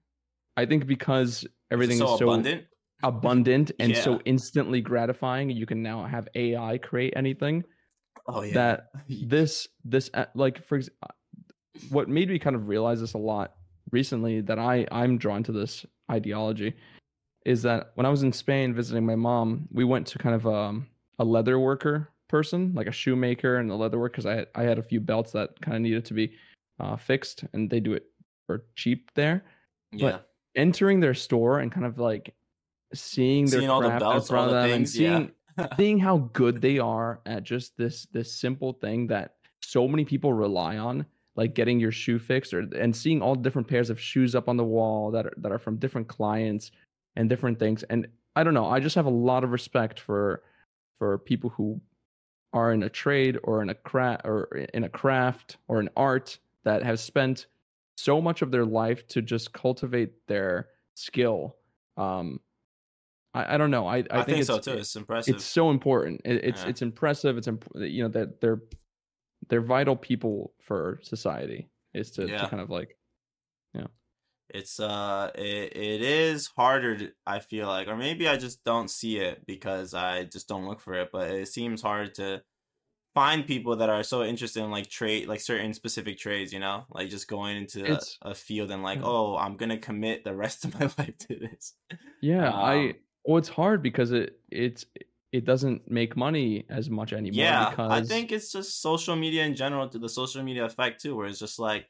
Speaker 2: I think because everything
Speaker 1: so
Speaker 2: is so
Speaker 1: abundant.
Speaker 2: Abundant and so instantly gratifying, you can now have AI create anything.
Speaker 1: Oh yeah.
Speaker 2: that (laughs) this this uh, like for uh, what made me kind of realize this a lot recently that I I'm drawn to this ideology is that when I was in Spain visiting my mom, we went to kind of um, a leather worker person, like a shoemaker and a leather worker, because I had, I had a few belts that kind of needed to be uh, fixed, and they do it for cheap there.
Speaker 1: yeah.
Speaker 2: Entering their store and kind of like seeing their
Speaker 1: Seeing all the belts, all the
Speaker 2: of them and
Speaker 1: things, yeah.
Speaker 2: seeing seeing how good they are at just this this simple thing that so many people rely on like getting your shoe fixed or and seeing all different pairs of shoes up on the wall that are that are from different clients and different things and i don't know i just have a lot of respect for for people who are in a trade or in a craft or in a craft or an art that have spent so much of their life to just cultivate their skill um I, I don't know. I, I,
Speaker 1: I, think,
Speaker 2: it's,
Speaker 1: so too. It's impressive.
Speaker 2: it's so important. It, it's
Speaker 1: Yeah.
Speaker 2: it's impressive. It's imp- you know that they're they're vital people for society is to,
Speaker 1: Yeah.
Speaker 2: to kind of like yeah.
Speaker 1: it's uh it, it is harder to, i feel like or maybe i just don't see it because i just don't look for it but it seems hard to find people that are so interested in like trade like certain specific trades you know like just going into a, a field and like oh i'm gonna commit the rest of my (laughs) life to this
Speaker 2: yeah, I
Speaker 1: Um,
Speaker 2: well it's hard because it it's it doesn't make money as much anymore
Speaker 1: yeah
Speaker 2: because
Speaker 1: i think it's just social media in general to the social media effect too where it's just like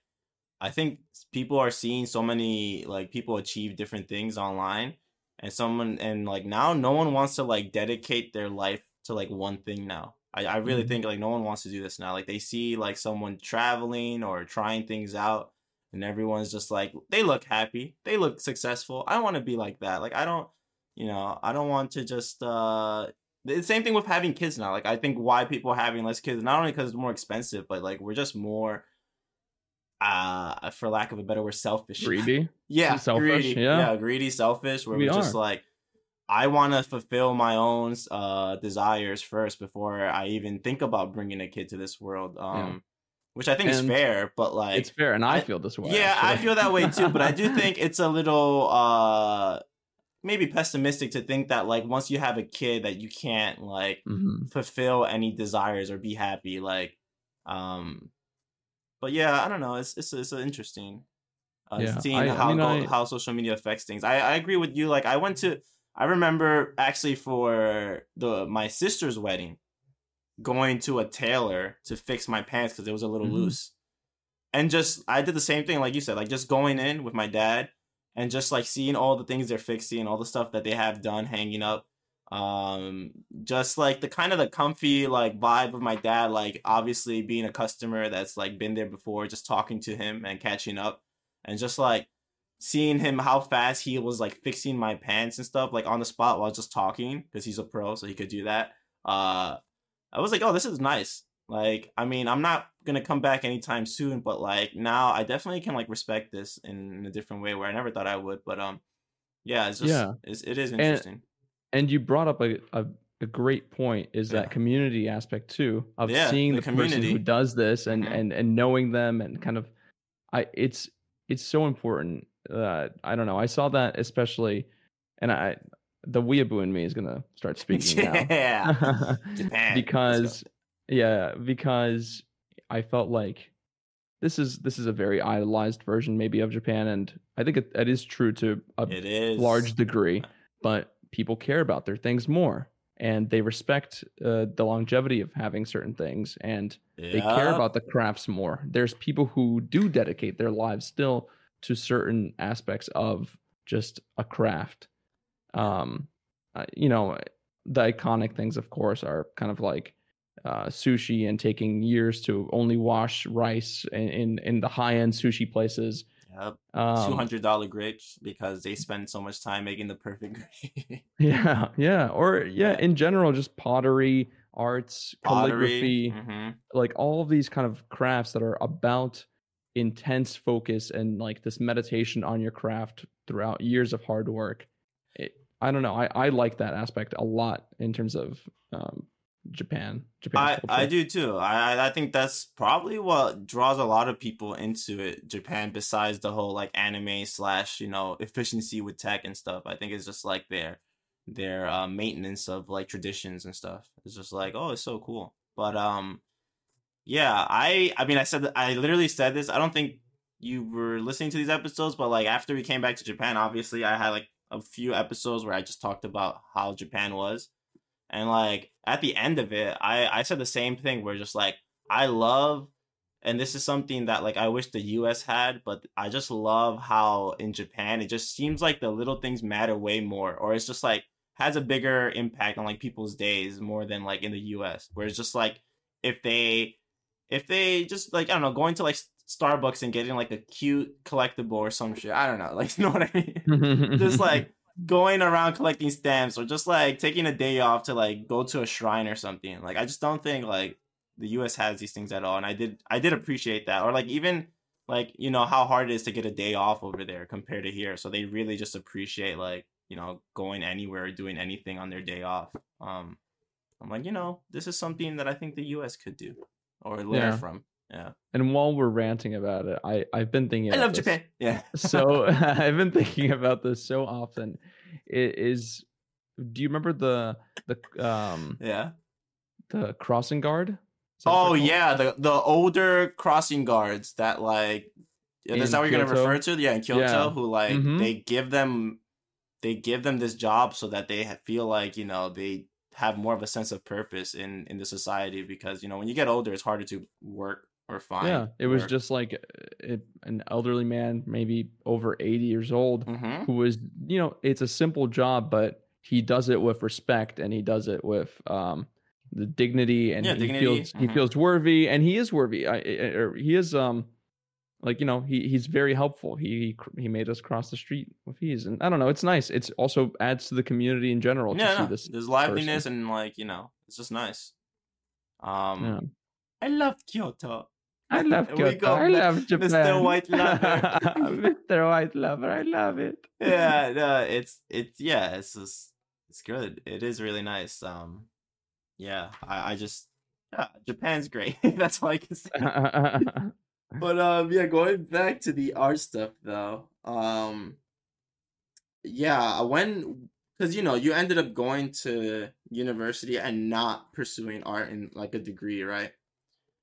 Speaker 1: i think people are seeing so many like people achieve different things online and someone and like now no one wants to like dedicate their life to like one thing now. I, I really
Speaker 2: Mhm.
Speaker 1: think like no one wants to do this now. Like they see like someone traveling or trying things out and everyone's just like they look happy. They look successful. I want to be like that. Like i don't you know i don't want to just uh the same thing with having kids now like i think why people are having less kids not only because it's more expensive but like we're just more uh for lack of a better word selfish.
Speaker 2: Greedy? (laughs)
Speaker 1: Yeah
Speaker 2: selfish,
Speaker 1: greedy.
Speaker 2: yeah.
Speaker 1: yeah greedy selfish where
Speaker 2: We
Speaker 1: we are. just like i want to fulfill my own uh desires first before i even think about bringing a kid to this world um which i think is fair but like
Speaker 2: it's fair and I,
Speaker 1: I-
Speaker 2: feel this way
Speaker 1: yeah, I feel that way too, but I do (laughs) think it's a little uh maybe pessimistic to think that like once you have a kid that you can't like
Speaker 2: Mhm.
Speaker 1: fulfill any desires or be happy like um but yeah, I don't know, it's it's it's interesting uh
Speaker 2: Yeah,
Speaker 1: seeing
Speaker 2: I- I
Speaker 1: how
Speaker 2: mean,
Speaker 1: go-
Speaker 2: I-
Speaker 1: how social media affects things. I I agree with you like I went to I remember actually for the my sister's wedding going to a tailor to fix my pants cuz it was a little
Speaker 2: Mhm.
Speaker 1: loose and just I did the same thing like you said, like just going in with my dad and just like seeing all the things they're fixing, all the stuff that they have done hanging up. Um, just like the kind of the comfy like vibe of my dad, like obviously being a customer that's like been there before, just talking to him and catching up, and just like seeing him how fast he was like fixing my pants and stuff like on the spot while just talking because he's a pro, so he could do that. Uh, I was like, oh, this is nice. Like, I mean, I'm not gonna come back anytime soon, but like now, I definitely can like respect this in, in a different way where I never thought I would. But um, yeah, it's just
Speaker 2: Yeah.
Speaker 1: it's, it is interesting.
Speaker 2: and you brought up a, a, a great point is
Speaker 1: Yeah.
Speaker 2: that community aspect too of
Speaker 1: Yeah,
Speaker 2: seeing
Speaker 1: the
Speaker 2: the, person who does this and,
Speaker 1: Mhm.
Speaker 2: and and knowing them and kind of i it's it's so important uh, i don't know i saw that especially and i the weeaboo in me is gonna start (laughs) speaking now
Speaker 1: yeah. (laughs) Let's
Speaker 2: because yeah because i felt like this is this is a very idolized version maybe of japan and i think it, it is true to a
Speaker 1: it is
Speaker 2: large degree, but people care about their things more and they respect uh, the longevity of having certain things and they care about the crafts more. There's people who do dedicate their lives still to certain aspects of just a craft. Um, uh, you know, the iconic things, of course, are kind of like uh, sushi and taking years to only wash rice in in, in the high end sushi places.
Speaker 1: Yep.
Speaker 2: Um,
Speaker 1: Two hundred dollar grapes because they spend so much time making the perfect (laughs) grape. (laughs)
Speaker 2: Yeah, yeah, or yeah, in general, just pottery, arts, calligraphy,
Speaker 1: hmm
Speaker 2: like all of these kind of crafts that are about intense focus and like this meditation on your craft throughout years of hard work. It, I don't know. I, I like that aspect a lot in terms of um, Japan. Japan.
Speaker 1: I, I do too. I I- I think that's probably what draws a lot of people into it. Japan, besides the whole like anime slash you know efficiency with tech and stuff. I think it's just like their their uh, maintenance of like traditions and stuff. It's just like oh, it's so cool. But um, yeah, I I mean I said I literally said this. I don't think you were listening to these episodes, but like after we came back to Japan, obviously I had like a few episodes where I just talked about how Japan was. And like at the end of it, I I said the same thing where just like I love and this is something that like I wish the US had, but I just love how in Japan it just seems like the little things matter way more or it's just like has a bigger impact on like people's days more than like in the US where it's just like if they if they just like I don't know going to like Starbucks and getting like a cute collectible or some shit. I don't know. (laughs) Like you know what I mean? (laughs) just like going around collecting stamps or just like taking a day off to like go to a shrine or something. Like I just don't think like the US has these things at all. And I did I did appreciate that. Or like even like, you know, how hard it is to get a day off over there compared to here. So they really just appreciate like, you know, going anywhere or doing anything on their day off. Um I'm like, you know, this is something that I think the US could do or learn
Speaker 2: Yeah.
Speaker 1: from Yeah.
Speaker 2: And while we're ranting about it, I I've been thinking.
Speaker 1: I
Speaker 2: about
Speaker 1: love
Speaker 2: this.
Speaker 1: Japan. Yeah. (laughs)
Speaker 2: so (laughs) I've been thinking about this so often. It is. Do you remember the the um
Speaker 1: yeah.
Speaker 2: the crossing guard? Is
Speaker 1: Oh yeah, the the older crossing guards that like is
Speaker 2: In
Speaker 1: that what you're gonna refer to? Yeah, in Kyoto,
Speaker 2: Yeah.
Speaker 1: who like
Speaker 2: Mhm.
Speaker 1: they give them they give them this job so that they feel like you know they have more of a sense of purpose in in the society because you know when you get older it's harder to work or find.
Speaker 2: Yeah, it was just like uh, it, an elderly man, maybe over 80 years old,
Speaker 1: Mhm.
Speaker 2: who was, you know, it's a simple job, but he does it with respect and he does it with um the dignity and
Speaker 1: Yeah,
Speaker 2: he
Speaker 1: dignity,
Speaker 2: feels he
Speaker 1: mhm.
Speaker 2: feels worthy and he is worthy. I, I- or he is um like you know he he's very helpful. He he he made us cross the street with ease, and I don't know. It's nice. It's also adds to the community in general to
Speaker 1: Yeah,
Speaker 2: see
Speaker 1: no,
Speaker 2: this.
Speaker 1: there's liveliness and like you know it's just nice. Um,
Speaker 2: Yeah.
Speaker 1: I love Kyoto.
Speaker 2: I love Kyoto. I love Japan. Mr.
Speaker 1: White Lover." (laughs)
Speaker 2: Mr. White Lover. I love it.
Speaker 1: yeah, no, it's it's yeah, it's just it's good. It is really nice. Um, yeah, I I just yeah, Japan's great. (laughs) That's all I can say. (laughs) But um, yeah, going back to the art stuff though. Um, yeah, when because you know you ended up going to university and not pursuing art in like a degree, right?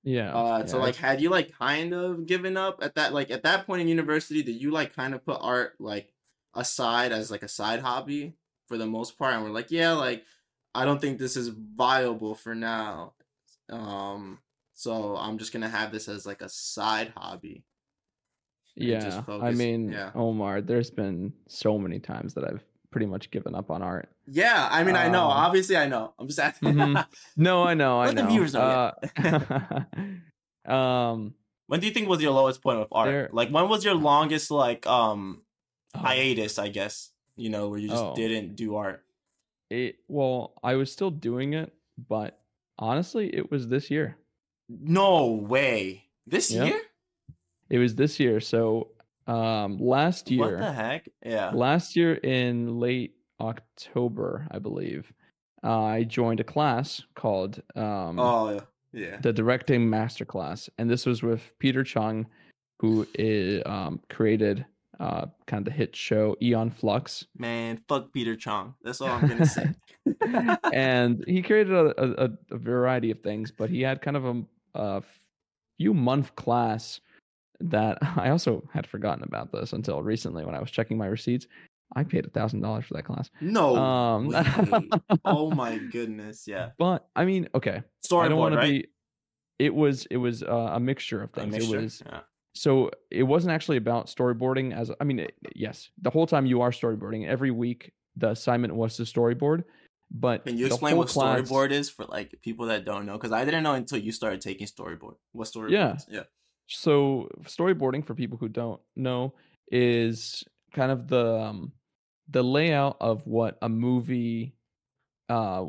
Speaker 2: Yeah.
Speaker 1: Uh, so
Speaker 2: yeah.
Speaker 1: like, had you like kind of given up at that like at that point in university? Did you like kind of put art like aside as like a side hobby for the most part? And we're like, yeah, like I don't think this is viable for now. Um, so I'm just gonna have this as like a side hobby. and just
Speaker 2: Yeah, I mean,
Speaker 1: yeah.
Speaker 2: Omar, there's been so many times that I've pretty much given up on art.
Speaker 1: Yeah, I mean, I know.
Speaker 2: Um,
Speaker 1: Obviously, I know. I'm just asking.
Speaker 2: Mhm. No, I know, I
Speaker 1: Let the
Speaker 2: know.
Speaker 1: viewers know,
Speaker 2: Uh, (laughs) um,
Speaker 1: when do you think was your lowest point with art?
Speaker 2: There-
Speaker 1: Like, when was your longest like um
Speaker 2: oh,
Speaker 1: hiatus? I guess you know where you just
Speaker 2: Oh.
Speaker 1: didn't do art.
Speaker 2: it, well, I was still doing it, but honestly, it was this year.
Speaker 1: No way. This
Speaker 2: Yep.
Speaker 1: year?
Speaker 2: It was this year. So, um, last year,
Speaker 1: What the heck? Yeah.
Speaker 2: last year in late October, I believe, uh, I joined a class called um,
Speaker 1: Oh yeah.
Speaker 2: the directing masterclass, and this was with Peter Chung, who is, um, created uh, kind of the hit show Aeon Flux,
Speaker 1: Man, fuck Peter Chung. That's all I'm gonna say. (laughs)
Speaker 2: and he created a, a, a variety of things, but he had kind of a, a few month class that (laughs) I also had forgotten about this until recently when I was checking my receipts. I paid a thousand dollars for that class.
Speaker 1: no.
Speaker 2: Um, (laughs)
Speaker 1: oh my goodness. Yeah.
Speaker 2: But I mean, okay, I don't
Speaker 1: Storyboard,
Speaker 2: want
Speaker 1: right?
Speaker 2: to be. It was it was uh, a mixture of things.
Speaker 1: mixture?
Speaker 2: It was
Speaker 1: Yeah.
Speaker 2: so it wasn't actually about storyboarding as I mean, it, yes, the whole time you are storyboarding. Every week the assignment was to storyboard, but
Speaker 1: Can you
Speaker 2: the
Speaker 1: explain what
Speaker 2: class-
Speaker 1: storyboard is for like people that don't know? Because I didn't know until you started taking storyboard. What storyboard?
Speaker 2: Yeah.
Speaker 1: is. Yeah.
Speaker 2: So storyboarding for people who don't know is kind of the um, the layout of what a movie uh,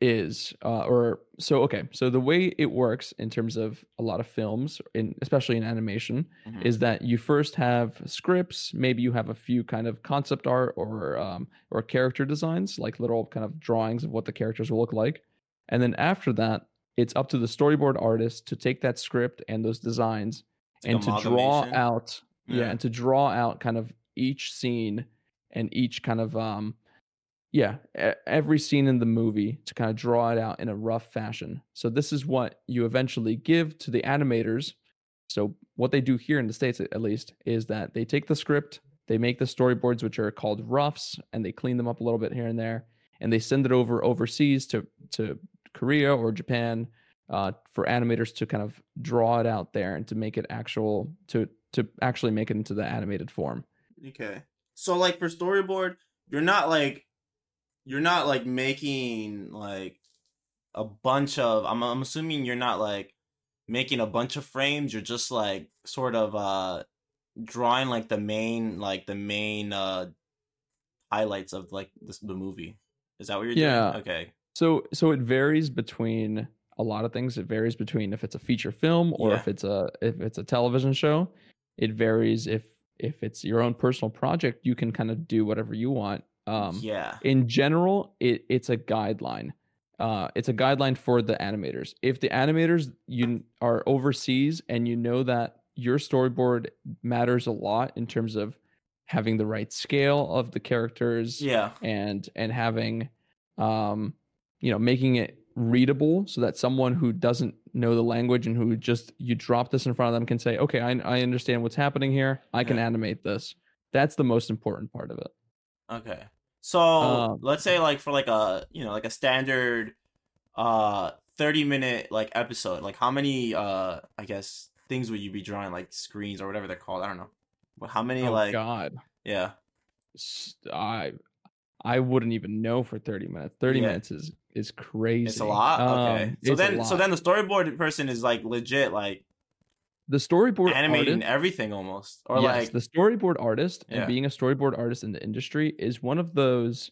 Speaker 2: is, uh, or so okay. So the way it works in terms of a lot of films, in especially in animation,
Speaker 1: Mhm.
Speaker 2: is that you first have scripts, maybe you have a few kind of concept art or um, or character designs, like little kind of drawings of what the characters will look like, and then after that, it's up to the storyboard artist to take that script and those designs
Speaker 1: like
Speaker 2: and to draw out yeah.
Speaker 1: Yeah.
Speaker 2: and to draw out kind of each scene and each kind of um yeah every scene in the movie to kind of draw it out in a rough fashion so this is what you eventually give to the animators so what they do here in the states at at least is that they take the script they make the storyboards which are called roughs and they clean them up a little bit here and there and they send it over overseas to to korea or japan uh, for animators to kind of draw it out there and to make it actual to to actually make it into the animated form.
Speaker 1: Okay. So like for storyboard, you're not like you're not like making like a bunch of I'm I'm assuming you're not like making a bunch of frames, you're just like sort of uh drawing like the main like the main uh highlights of like this the movie. Is that what you're
Speaker 2: Yeah.
Speaker 1: doing? Okay.
Speaker 2: So so it varies between a lot of things. It varies between if it's a feature film or
Speaker 1: Yeah.
Speaker 2: if it's a if it's a television show. It varies if if it's your own personal project, you can kind of do whatever you want. Um
Speaker 1: yeah.
Speaker 2: in general, it it's a guideline. uh, it's a guideline for the animators. If the animators you are overseas and you know that your storyboard matters a lot in terms of having the right scale of the characters
Speaker 1: Yeah.
Speaker 2: and and having um you know making it readable so that someone who doesn't know the language and who just you drop this in front of them can say okay i, I understand what's happening here. I can
Speaker 1: Yeah.
Speaker 2: animate this. That's the most important part of it.
Speaker 1: Okay. So
Speaker 2: Um,
Speaker 1: let's say like for like a you know like a standard uh 30 minute like episode like how many uh I guess things would you be drawing like screens or whatever they're called? I don't know. But how many
Speaker 2: oh
Speaker 1: like
Speaker 2: god.
Speaker 1: Yeah.
Speaker 2: I i wouldn't even know for 30 minutes 30
Speaker 1: Yeah.
Speaker 2: minutes is is crazy
Speaker 1: it's a lot okay
Speaker 2: Um,
Speaker 1: so then so then the storyboard person is like legit like
Speaker 2: the storyboard
Speaker 1: animating
Speaker 2: artist-
Speaker 1: everything almost or
Speaker 2: yes,
Speaker 1: like
Speaker 2: the storyboard artist
Speaker 1: Yeah.
Speaker 2: and being a storyboard artist in the industry is one of those.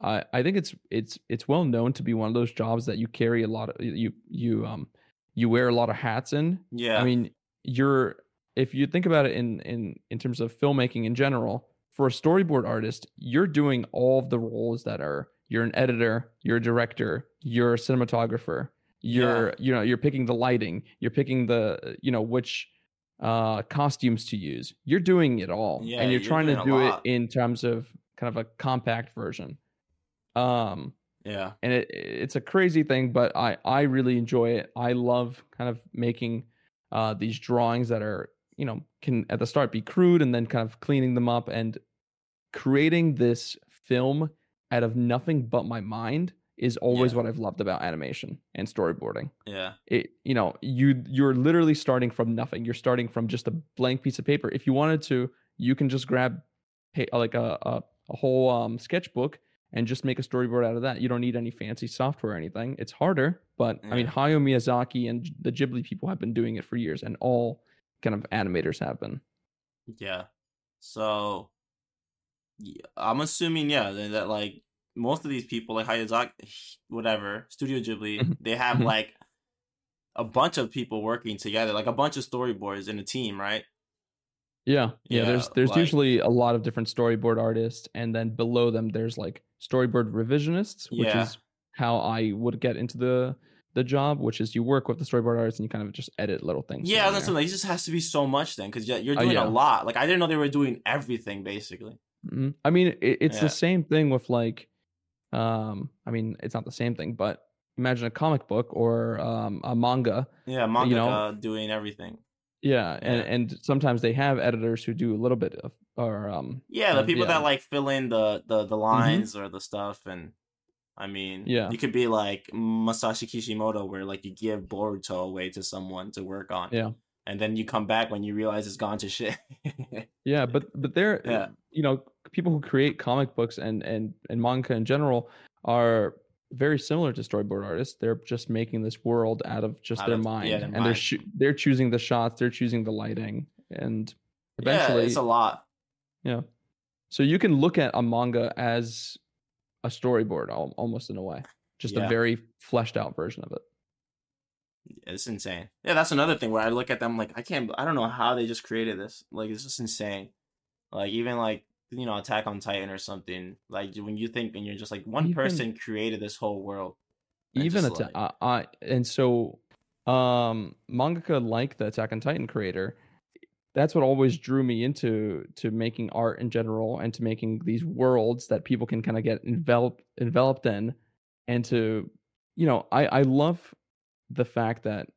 Speaker 2: I I think it's it's it's well known to be one of those jobs that you carry a lot of you you um you wear a lot of hats in.
Speaker 1: yeah
Speaker 2: I mean, you're if you think about it in in in terms of filmmaking in general, for a storyboard artist, you're doing all of the roles that are you're an editor, you're a director, you're a cinematographer, you're you know you're picking the lighting, you're picking the you know which uh costumes to use. You're doing it all,
Speaker 1: Yeah,
Speaker 2: and you're,
Speaker 1: you're
Speaker 2: trying to do it in terms of kind of a compact version. Um,
Speaker 1: yeah
Speaker 2: and it it's a crazy thing but i i really enjoy it i love kind of making uh these drawings that are you know can at the start be crude and then kind of cleaning them up and creating this film out of nothing but my mind is always
Speaker 1: Yeah.
Speaker 2: what i've loved about animation and storyboarding.
Speaker 1: Yeah.
Speaker 2: It you know you you're literally starting from nothing. You're starting from just a blank piece of paper. If you wanted to you can just grab like a, a, a whole um, sketchbook and just make a storyboard out of that. You don't need any fancy software or anything. It's harder but i mean
Speaker 1: Yeah.
Speaker 2: hayao miyazaki and the ghibli people have been doing it for years and all kind of animators happen.
Speaker 1: Yeah. So yeah, I'm assuming yeah that, that like most of these people like Hayazaki whatever Studio Ghibli
Speaker 2: Mhm.
Speaker 1: they have
Speaker 2: Mhm.
Speaker 1: like a bunch of people working together like a bunch of storyboards in a team right
Speaker 2: yeah yeah,
Speaker 1: Yeah,
Speaker 2: there's there's
Speaker 1: like-
Speaker 2: usually a lot of different storyboard artists and then below them there's like storyboard revisionists which
Speaker 1: Yeah.
Speaker 2: is how i would get into the the job which is you work with the storyboard artist and you kind of just edit little things
Speaker 1: yeah that's like it just has to be so much then because you're
Speaker 2: Oh,
Speaker 1: doing
Speaker 2: yeah.
Speaker 1: a lot like I didn't know they were doing everything basically
Speaker 2: Mhm. I mean, it, it's
Speaker 1: Yeah.
Speaker 2: the same thing with like, um, I mean, it's not the same thing, but imagine a comic book or um, a manga.
Speaker 1: yeah manga
Speaker 2: You know-
Speaker 1: uh, doing everything
Speaker 2: Yeah, and
Speaker 1: Yeah.
Speaker 2: and sometimes they have editors who do a little bit of or um.
Speaker 1: yeah the
Speaker 2: Uh,
Speaker 1: people
Speaker 2: yeah.
Speaker 1: that like fill in the the the lines or the stuff and I mean,
Speaker 2: Yeah.
Speaker 1: you could be like Masashi Kishimoto, where like you give Boruto away to someone to work on,
Speaker 2: Yeah.
Speaker 1: and then you come back when you realize it's gone to shit. (laughs)
Speaker 2: Yeah, but but they're
Speaker 1: Yeah.
Speaker 2: you know people who create comic books and and and manga in general are very similar to storyboard artists. They're just making this world out of just
Speaker 1: Out
Speaker 2: their
Speaker 1: of-
Speaker 2: mind,
Speaker 1: yeah, their
Speaker 2: and they're
Speaker 1: mind.
Speaker 2: shoo- they're choosing the shots, they're choosing the lighting, and
Speaker 1: yeah,
Speaker 2: eventually,
Speaker 1: it's a lot.
Speaker 2: yeah. So you can look at a manga as a storyboard, almost in a way, just
Speaker 1: Yeah.
Speaker 2: a very fleshed out version of it.
Speaker 1: It's insane. Yeah, that's another thing where I look at them like I can't. I don't know how they just created this. Like it's just insane. Like even like you know Attack on Titan or something. Like when you think and you're just like one
Speaker 2: Even-
Speaker 1: person created this whole world.
Speaker 2: even atta-
Speaker 1: like-
Speaker 2: I, I and so um mangaka like the attack on titan creator that's what always drew me into to making art in general and to making these worlds that people can kind of get enveloped enveloped in and to you know i i love the fact that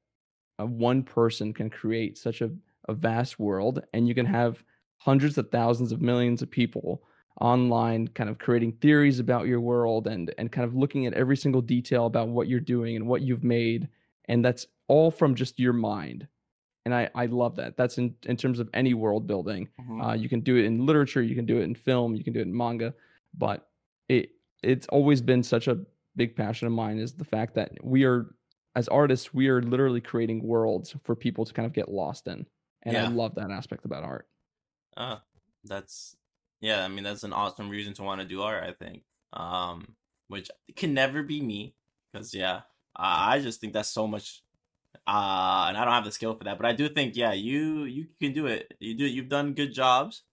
Speaker 2: one person can create such a, a vast world and you can have hundreds of thousands of millions of people online kind of creating theories about your world and and kind of looking at every single detail about what you're doing and what you've made. And that's all from just your mind and i i love that that's in in terms of any world building
Speaker 1: Mhm.
Speaker 2: uh, you can do it in literature you can do it in film you can do it in manga but it it's always been such a big passion of mine is the fact that we are as artists we are literally creating worlds for people to kind of get lost in and i love that aspect about art
Speaker 1: Uh, that's yeah. I mean, that's an awesome reason to want to do art. I think, um, which can never be me, because yeah, I just think that's so much. Uh, and I don't have the skill for that, but I do think yeah, you you can do it. You do. You've done good jobs.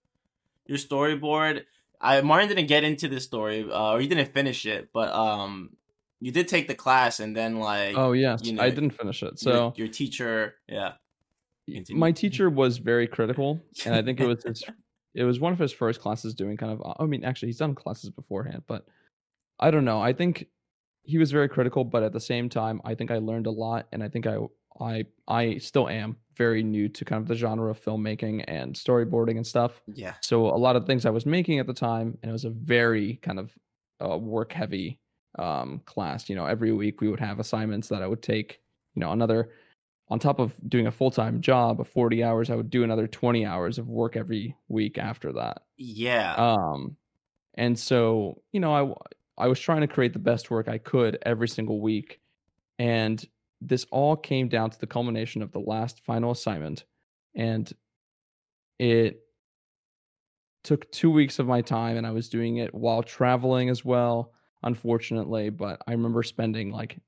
Speaker 1: Your storyboard. I Martin didn't get into this story, uh, or he didn't finish it, but um, you did take the class and then like
Speaker 2: Oh yes,
Speaker 1: you know,
Speaker 2: I didn't finish it.
Speaker 1: your-
Speaker 2: So
Speaker 1: your, teacher, yeah, Continue.
Speaker 2: my teacher was very critical, and I think it was (laughs) his, it was one of his first classes doing kind of. I mean, actually, he's done classes beforehand, but I don't know. I think he was very critical, but at the same time, I think I learned a lot, and I think I I I still am very new to kind of the genre of filmmaking and storyboarding and stuff.
Speaker 1: yeah,
Speaker 2: So a lot of things I was making at the time, and it was a very kind of uh, work heavy um, class. You know, every week we would have assignments that I would take. You know, another on top of doing a full time job of forty hours, I would do another twenty hours of work every week after that.
Speaker 1: yeah,
Speaker 2: Um, and so you know, I I was trying to create the best work I could every single week, and this all came down to the culmination of the last final assignment, and it took two weeks of my time, and I was doing it while traveling as well. Unfortunately, but I remember spending like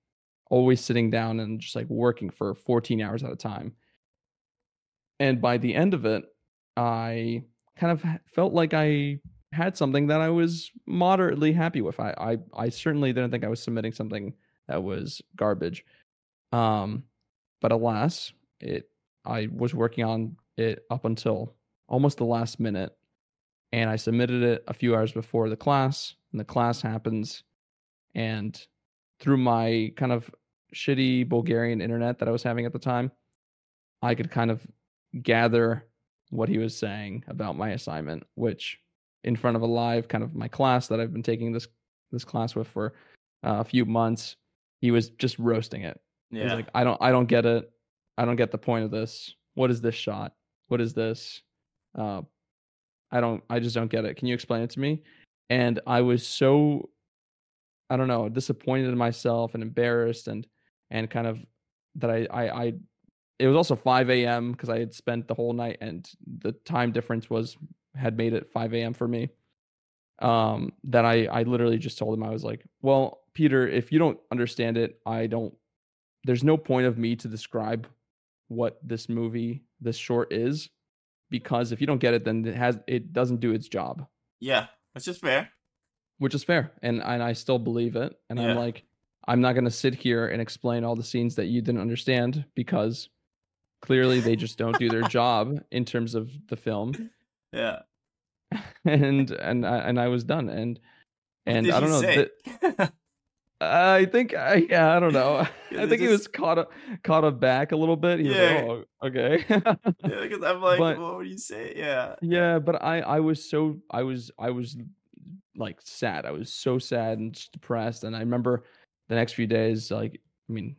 Speaker 2: always sitting down and just like working for 14 hours at a time. And by the end of it, I kind of felt like I had something that I was moderately happy with. I, I I certainly didn't think I was submitting something that was garbage. Um, but alas, it I was working on it up until almost the last minute, and I submitted it a few hours before the class, and the class happens, and through my kind of shitty Bulgarian internet that I was having at the time, I could kind of gather what he was saying about my assignment, which in front of a live kind of my class that I've been taking this this class with for uh, a few months, he was just roasting it. He's
Speaker 1: yeah.
Speaker 2: like, I don't I don't get it. I don't get the point of this. What is this shot? What is this? Uh I don't I just don't get it. Can you explain it to me? And I was so I don't know, disappointed in myself and embarrassed and and kind of that I I, I it was also 5 a.m. because I had spent the whole night and the time difference was had made it 5 a.m. for me. Um, that I I literally just told him I was like, well, Peter, if you don't understand it, I don't. There's no point of me to describe what this movie, this short is, because if you don't get it, then it has it doesn't do its job,
Speaker 1: yeah, that's just fair.
Speaker 2: which is fair, and and I still believe it. And
Speaker 1: Yeah.
Speaker 2: I'm like, I'm not gonna sit here and explain all the scenes that you didn't understand because clearly they just don't do their (laughs) job in terms of the film.
Speaker 1: Yeah. (laughs)
Speaker 2: and and I, and I was done and and I don't know. th- I think I yeah I don't know. (laughs) (laughs) I think he was caught a, caught up back a little bit. He was
Speaker 1: Yeah.
Speaker 2: like, oh, okay.
Speaker 1: yeah, because I'm like,
Speaker 2: But-
Speaker 1: what would you say? Yeah.
Speaker 2: yeah, but I I was so I was I was like sad. I was so sad and just depressed. And I remember the next few days, like I mean,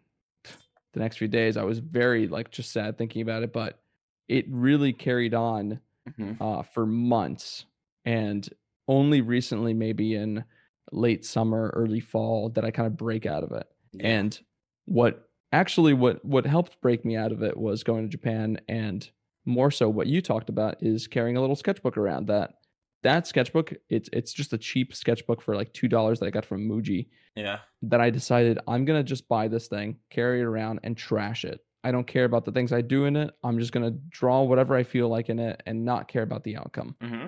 Speaker 2: the next few days, I was very like just sad thinking about it. But it really carried on
Speaker 1: Mhm.
Speaker 2: uh, for months, and only recently, maybe in late summer, early fall, that I kind of break out of it.
Speaker 1: Yeah.
Speaker 2: And what actually what what helped break me out of it was going to Japan and more so what you talked about is carrying a little sketchbook around that that sketchbook it's it's just a cheap sketchbook for like two dollars that I got from Muji
Speaker 1: yeah.
Speaker 2: that I decided I'm gonna just buy this thing, carry it around, and trash it. I don't care about the things I do in it. I'm just gonna draw whatever I feel like in it and not care about the outcome.
Speaker 1: hmm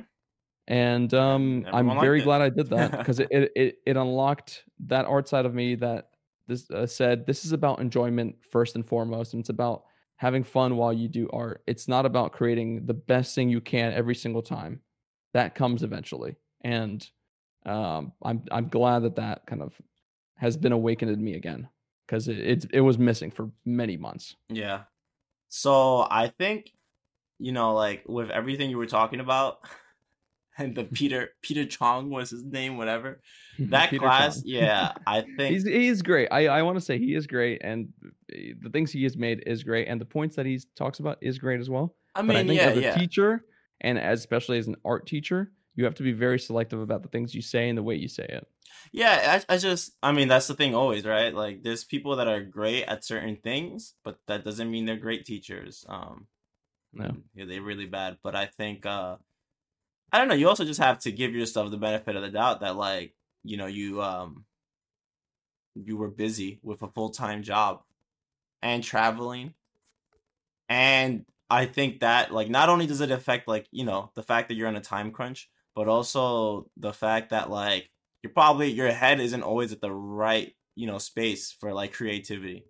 Speaker 2: And um, I'm very
Speaker 1: it.
Speaker 2: glad I did that (laughs) because it, it it it unlocked that art side of me that this uh, said this is about enjoyment first and foremost, and it's about having fun while you do art. It's not about creating the best thing you can every single time. That comes eventually, and um, I'm I'm glad that that kind of has been awakened in me again because it, it's it was missing for many months.
Speaker 1: Yeah. So I think, you know, like with everything you were talking about, (laughs) and the (laughs) Peter Peter Chung was his name, whatever. (laughs) That
Speaker 2: Peter
Speaker 1: class,
Speaker 2: Chung.
Speaker 1: yeah, I think
Speaker 2: He's he is great. I I want to say he is great, and eh, the things he has made is great, and the points that he talks about is great as well.
Speaker 1: I
Speaker 2: but
Speaker 1: mean,
Speaker 2: I think
Speaker 1: yeah,
Speaker 2: as a
Speaker 1: yeah.
Speaker 2: teacher, and especially as an art teacher, you have to be very selective about the things you say and the way you say it.
Speaker 1: Yeah, I, I just, I mean, that's the thing always, right? Like, there's people that are great at certain things, but that doesn't mean they're great teachers. Um,
Speaker 2: No.
Speaker 1: yeah, they're really bad. But I think, uh, I don't know. You also just have to give yourself the benefit of the doubt that, like, you know, you, um, you were busy with a full time job and traveling, and I think that, like, not only does it affect, like, you know, the fact that you're on a time crunch, but also the fact that, like, you're probably your head isn't always at the right you know space for like creativity.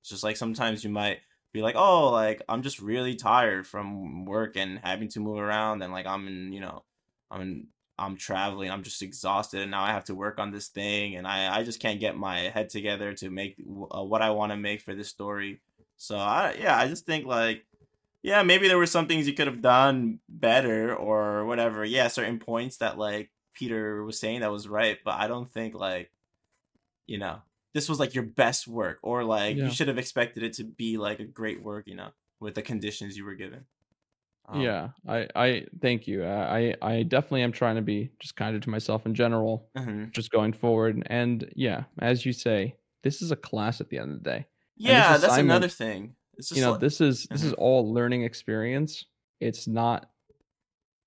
Speaker 1: It's just like sometimes you might be like, oh, like I'm just really tired from work and having to move around, and like I'm in, you know, I'm in, I'm traveling, I'm just exhausted, and now I have to work on this thing, and I I just can't get my head together to make uh, what I want to make for this story. So I yeah, I just think like yeah, maybe there were some things you could have done better or whatever. Yeah, certain points that like Peter was saying that was right, but I don't think like you know this was like your best work or like
Speaker 2: Yeah.
Speaker 1: you should have expected it to be like a great work, you know, with the conditions you were given. Um,
Speaker 2: yeah, I I thank you. I I I definitely am trying to be just kinder to myself in general,
Speaker 1: mhm.
Speaker 2: just going forward. And yeah, as you say, this is a class at the end of the day.
Speaker 1: Yeah, that's another thing.
Speaker 2: You know
Speaker 1: like-
Speaker 2: this is this is all learning experience. It's not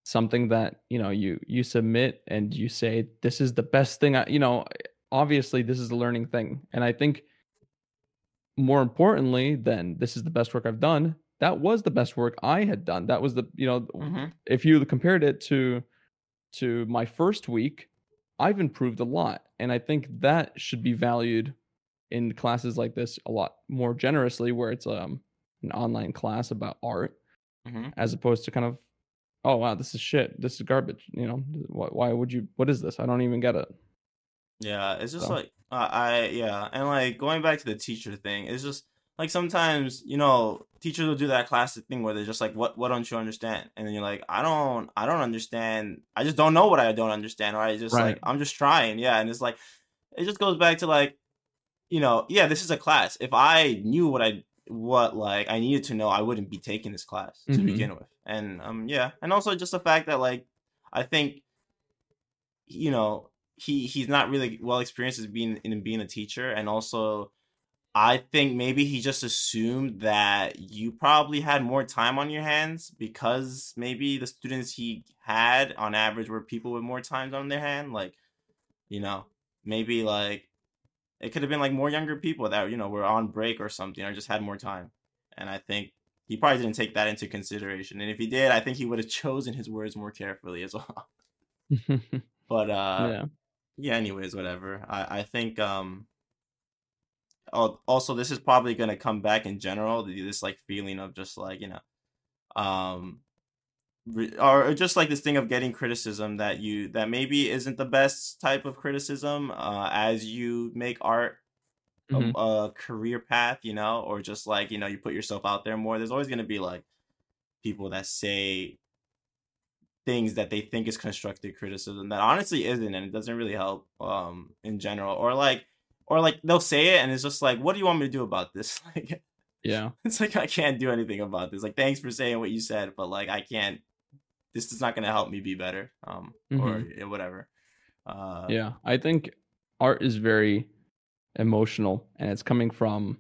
Speaker 2: something that you know you you submit and you say this is the best thing I, you know obviously this is a learning thing. And i think more importantly than this is the best work i've done that was the best work i had done. That was the you know
Speaker 1: Mhm.
Speaker 2: if you compared it to to my first week i've improved a lot. And i think that should be valued in classes like this a lot more generously where it's um an online class about art
Speaker 1: Mhm.
Speaker 2: as opposed to kind of oh wow this is shit this is garbage you know why, why would you what is this i don't even get it
Speaker 1: Yeah, it's just
Speaker 2: So-
Speaker 1: like uh, I yeah, and like going back to the teacher thing, it's just like sometimes you know teachers will do that classic thing where they're just like, "What what don't you understand?" And then you're like, "I don't I don't understand. I just don't know what I don't understand." Or I just
Speaker 2: Right.
Speaker 1: like I'm just trying, yeah. And it's like it just goes back to like you know yeah, this is a class. If I knew what I what like I needed to know, I wouldn't be taking this class to
Speaker 2: Mhm.
Speaker 1: begin with. And um yeah, and also just the fact that like I think you know he he's not really well experienced as being in being a teacher and also i think maybe he just assumed that you probably had more time on your hands because maybe the students he had on average were people with more time on their hand like you know maybe like it could have been like more younger people that you know were on break or something or just had more time and i think he probably didn't take that into consideration and if he did i think he would have chosen his words more carefully as well. (laughs) (laughs) But uh
Speaker 2: yeah.
Speaker 1: yeah anyways whatever. I i think um also this is probably going to come back in general this like feeling of just like you know um or just like this thing of getting criticism that you that maybe isn't the best type of criticism uh as you make art a-
Speaker 2: Mhm.
Speaker 1: a, career path you know or just like you know you put yourself out there more there's always going to be like people that say things that they think is constructive criticism that honestly isn't and it doesn't really help um in general or like or like they'll say it and it's just like what do you want me to do about this? (laughs) Like
Speaker 2: yeah.
Speaker 1: it's like i can't do anything about this. Like thanks for saying what you said but like i can't this is not going to help me be better um or whatever uh
Speaker 2: yeah i think art is very emotional and it's coming from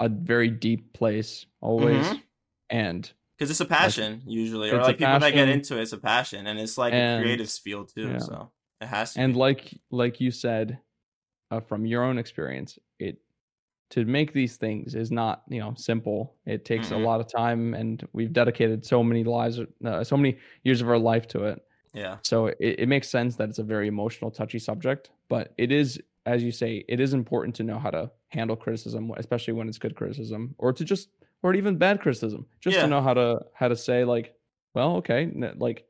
Speaker 2: a very deep place always
Speaker 1: Mhm.
Speaker 2: and
Speaker 1: because it's a passion usually or like people that get into it, it's a passion and it's like
Speaker 2: And-
Speaker 1: a creative field too
Speaker 2: yeah.
Speaker 1: so it has to
Speaker 2: and
Speaker 1: be.
Speaker 2: like like you said uh, from your own experience it to make these things is not you know simple it takes
Speaker 1: Mm-mm.
Speaker 2: a lot of time and we've dedicated so many lives uh, so many years of our life to it
Speaker 1: yeah
Speaker 2: so it, it makes sense that it's a very emotional touchy subject but it is as you say it is important to know how to handle criticism especially when it's good criticism or to just or even bad criticism just
Speaker 1: Yeah.
Speaker 2: to know how to how to say like well okay like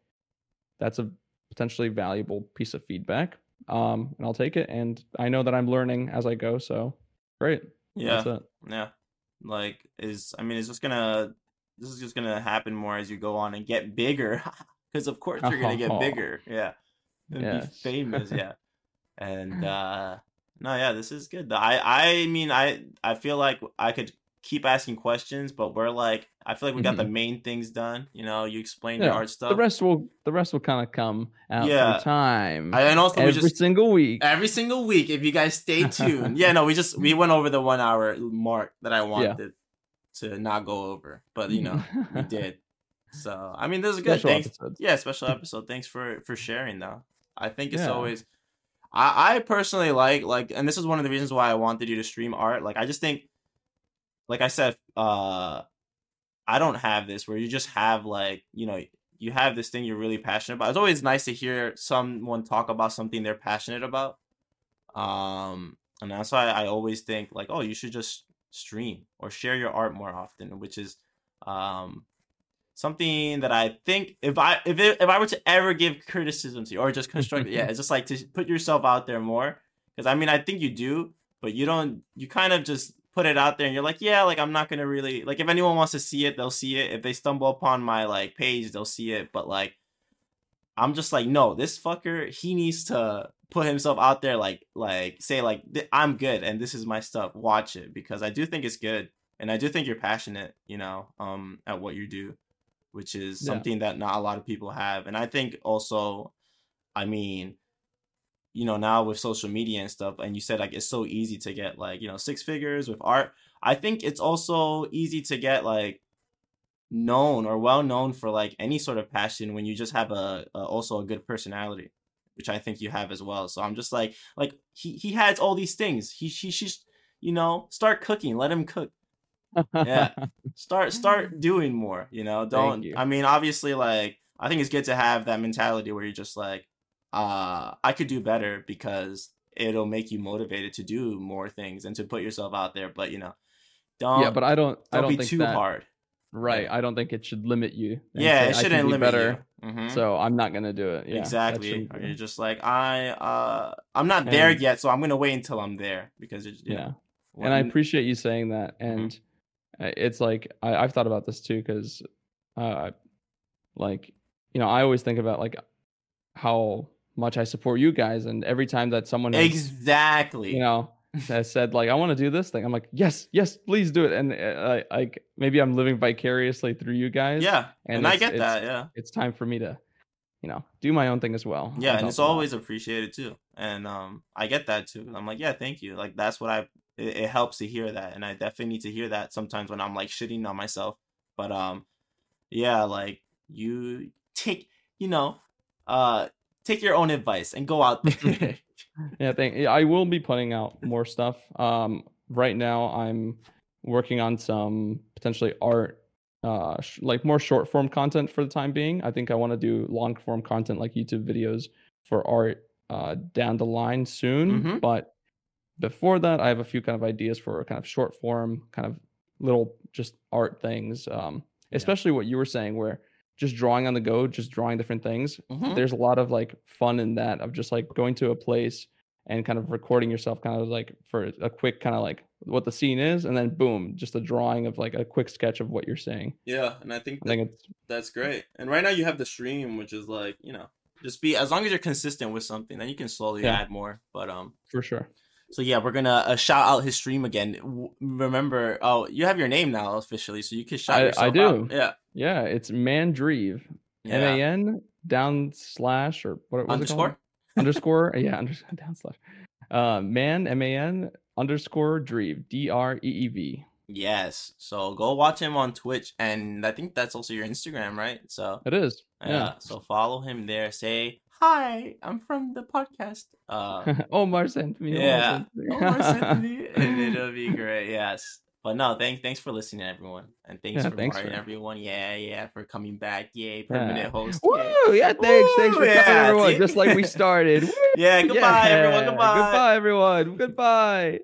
Speaker 2: that's a potentially valuable piece of feedback um and i'll take it and i know that i'm learning as i go so great
Speaker 1: yeah yeah. Like is i mean it's just gonna this is just gonna happen more as you go on and get bigger? (laughs) Because of course you're gonna get (laughs) bigger. Yeah. And
Speaker 2: Yes.
Speaker 1: be famous yeah. (laughs) And uh no yeah this is good. I i mean i i feel like i could keep asking questions but we're like i feel like we got the main things done you know you explained your
Speaker 2: Mm-hmm.
Speaker 1: Art stuff.
Speaker 2: the rest will the rest will kind of come out
Speaker 1: Yeah.
Speaker 2: through time
Speaker 1: I- and also we
Speaker 2: every
Speaker 1: just
Speaker 2: single week.
Speaker 1: every single week if you guys stay (laughs) tuned. Yeah no we just we went over the one hour mark that i wanted to not go over but you know we (laughs) did. So i mean this is a good.
Speaker 2: Special
Speaker 1: thanks yeah special episode. Thanks for for sharing though. I think it's
Speaker 2: Yeah.
Speaker 1: always i i personally like like and this is one of the reasons why i wanted you to stream art. Like i just think like i said uh i don't have this where you just have like you know you have this thing you're really passionate about. It's always nice to hear someone talk about something they're passionate about um and that's why I always think like, oh, you should just stream or share your art more often, which is um something that I think if I if it, if I were to ever give criticism to you or just construct yeah, (laughs) it's just like to put yourself out there more because I mean I think you do, but you don't you kind of just put it out there and you're like yeah like I'm not gonna really like if anyone wants to see it they'll see it if they stumble upon my like page they'll see it but like I'm just like no this fucker he needs to put himself out there like like say like I'm good and this is my stuff watch it because I do think it's good and I do think you're passionate you know um at what you do which is
Speaker 2: Yeah.
Speaker 1: something that not a lot of people have. And I think also, I mean, you know, now with social media and stuff, and you said like it's so easy to get like, you know, six figures with art. I think it's also easy to get like known or well known for like any sort of passion when you just have a, a also a good personality which i think you have as well so i'm just like like he he has all these things he he should you know start cooking let him cook Yeah. (laughs) start start doing more you know don't
Speaker 2: you.
Speaker 1: i mean obviously like i think it's good to have that mentality where you're just like uh i could do better because it'll make you motivated to do more things and to put yourself out there but you know don't
Speaker 2: yeah, but I don't. I
Speaker 1: don't
Speaker 2: don't
Speaker 1: be
Speaker 2: think
Speaker 1: too
Speaker 2: that,
Speaker 1: hard
Speaker 2: Right.
Speaker 1: Yeah.
Speaker 2: I don't think it should limit you.
Speaker 1: yeah it shouldn't
Speaker 2: be
Speaker 1: limit
Speaker 2: better,
Speaker 1: you Mhm.
Speaker 2: So I'm not gonna do it. Yeah,
Speaker 1: exactly you're just like i uh i'm not there yet so i'm gonna wait until i'm there because it's
Speaker 2: Yeah.
Speaker 1: know,
Speaker 2: and I appreciate you saying that.
Speaker 1: Mm-hmm.
Speaker 2: And uh it's like I, I've thought about this too because, uh, like you know, I always think about like how much I support you guys, and every time that someone has,
Speaker 1: exactly
Speaker 2: you know has said like I want to do this thing, I'm like yes, yes, please do it. And uh, I like maybe I'm living vicariously through you guys.
Speaker 1: yeah and,
Speaker 2: and
Speaker 1: i get that yeah
Speaker 2: it's time for me to, you know, do my own thing as well.
Speaker 1: yeah and it's
Speaker 2: of that.
Speaker 1: always appreciated too and um i get that too i'm like yeah thank you like that's what i it, it helps to hear that and i definitely need to hear that sometimes when i'm like shitting on myself but um yeah like you take you know uh take your own advice and go out (laughs)
Speaker 2: yeah thank i will be putting out more stuff um right now i'm working on some potentially art uh sh- like more short form content for the time being i think i want to do long form content like youtube videos for art uh down the line soon
Speaker 1: Mhm.
Speaker 2: but before that i have a few kind of ideas for kind of short form kind of little just art things um
Speaker 1: Yeah.
Speaker 2: especially what you were saying where just drawing on the go just drawing different things
Speaker 1: Mhm.
Speaker 2: there's a lot of like fun in that of just like going to a place and kind of recording yourself kind of like for a quick kind of like what the scene is and then boom just a drawing of like a quick sketch of what you're saying
Speaker 1: yeah and i think
Speaker 2: i think
Speaker 1: That's great. And right now you have the stream, which is like, you know, just be as long as you're consistent with something, then you can slowly
Speaker 2: Yeah.
Speaker 1: add more. But um
Speaker 2: for sure
Speaker 1: so yeah, we're gonna uh, shout out his stream again. W- remember, oh, you have your name now officially, so you can shout
Speaker 2: I- I do.
Speaker 1: out. Yeah.
Speaker 2: yeah it's mandreeve
Speaker 1: yeah.
Speaker 2: m-a-n down slash or what was it called?
Speaker 1: Underscore? (laughs)
Speaker 2: underscore (laughs) yeah underscore (laughs) down slash uh man m-a-n underscore dreeve d-r-e-e-v
Speaker 1: Yes. So go watch him on Twitch and I think that's also your Instagram, right? So
Speaker 2: it is
Speaker 1: yeah.
Speaker 2: yeah
Speaker 1: So follow him there. Say, Hi, I'm from the podcast. Uh (laughs)
Speaker 2: omar sent me Omar
Speaker 1: Yeah.
Speaker 2: sent me.
Speaker 1: Omar sent (laughs) me, and it'll be great. Yes. But no, thanks thanks for listening, everyone, and thanks
Speaker 2: Yeah,
Speaker 1: for
Speaker 2: thanks for-
Speaker 1: everyone. Yeah, yeah, for coming back. Yay, permanent
Speaker 2: Yeah.
Speaker 1: host.
Speaker 2: Woo! Yeah, thanks. thanks for
Speaker 1: Woo,
Speaker 2: coming, everyone. Just like we (laughs) started.
Speaker 1: Yeah, goodbye, everyone. Goodbye.
Speaker 2: Goodbye, everyone. Goodbye.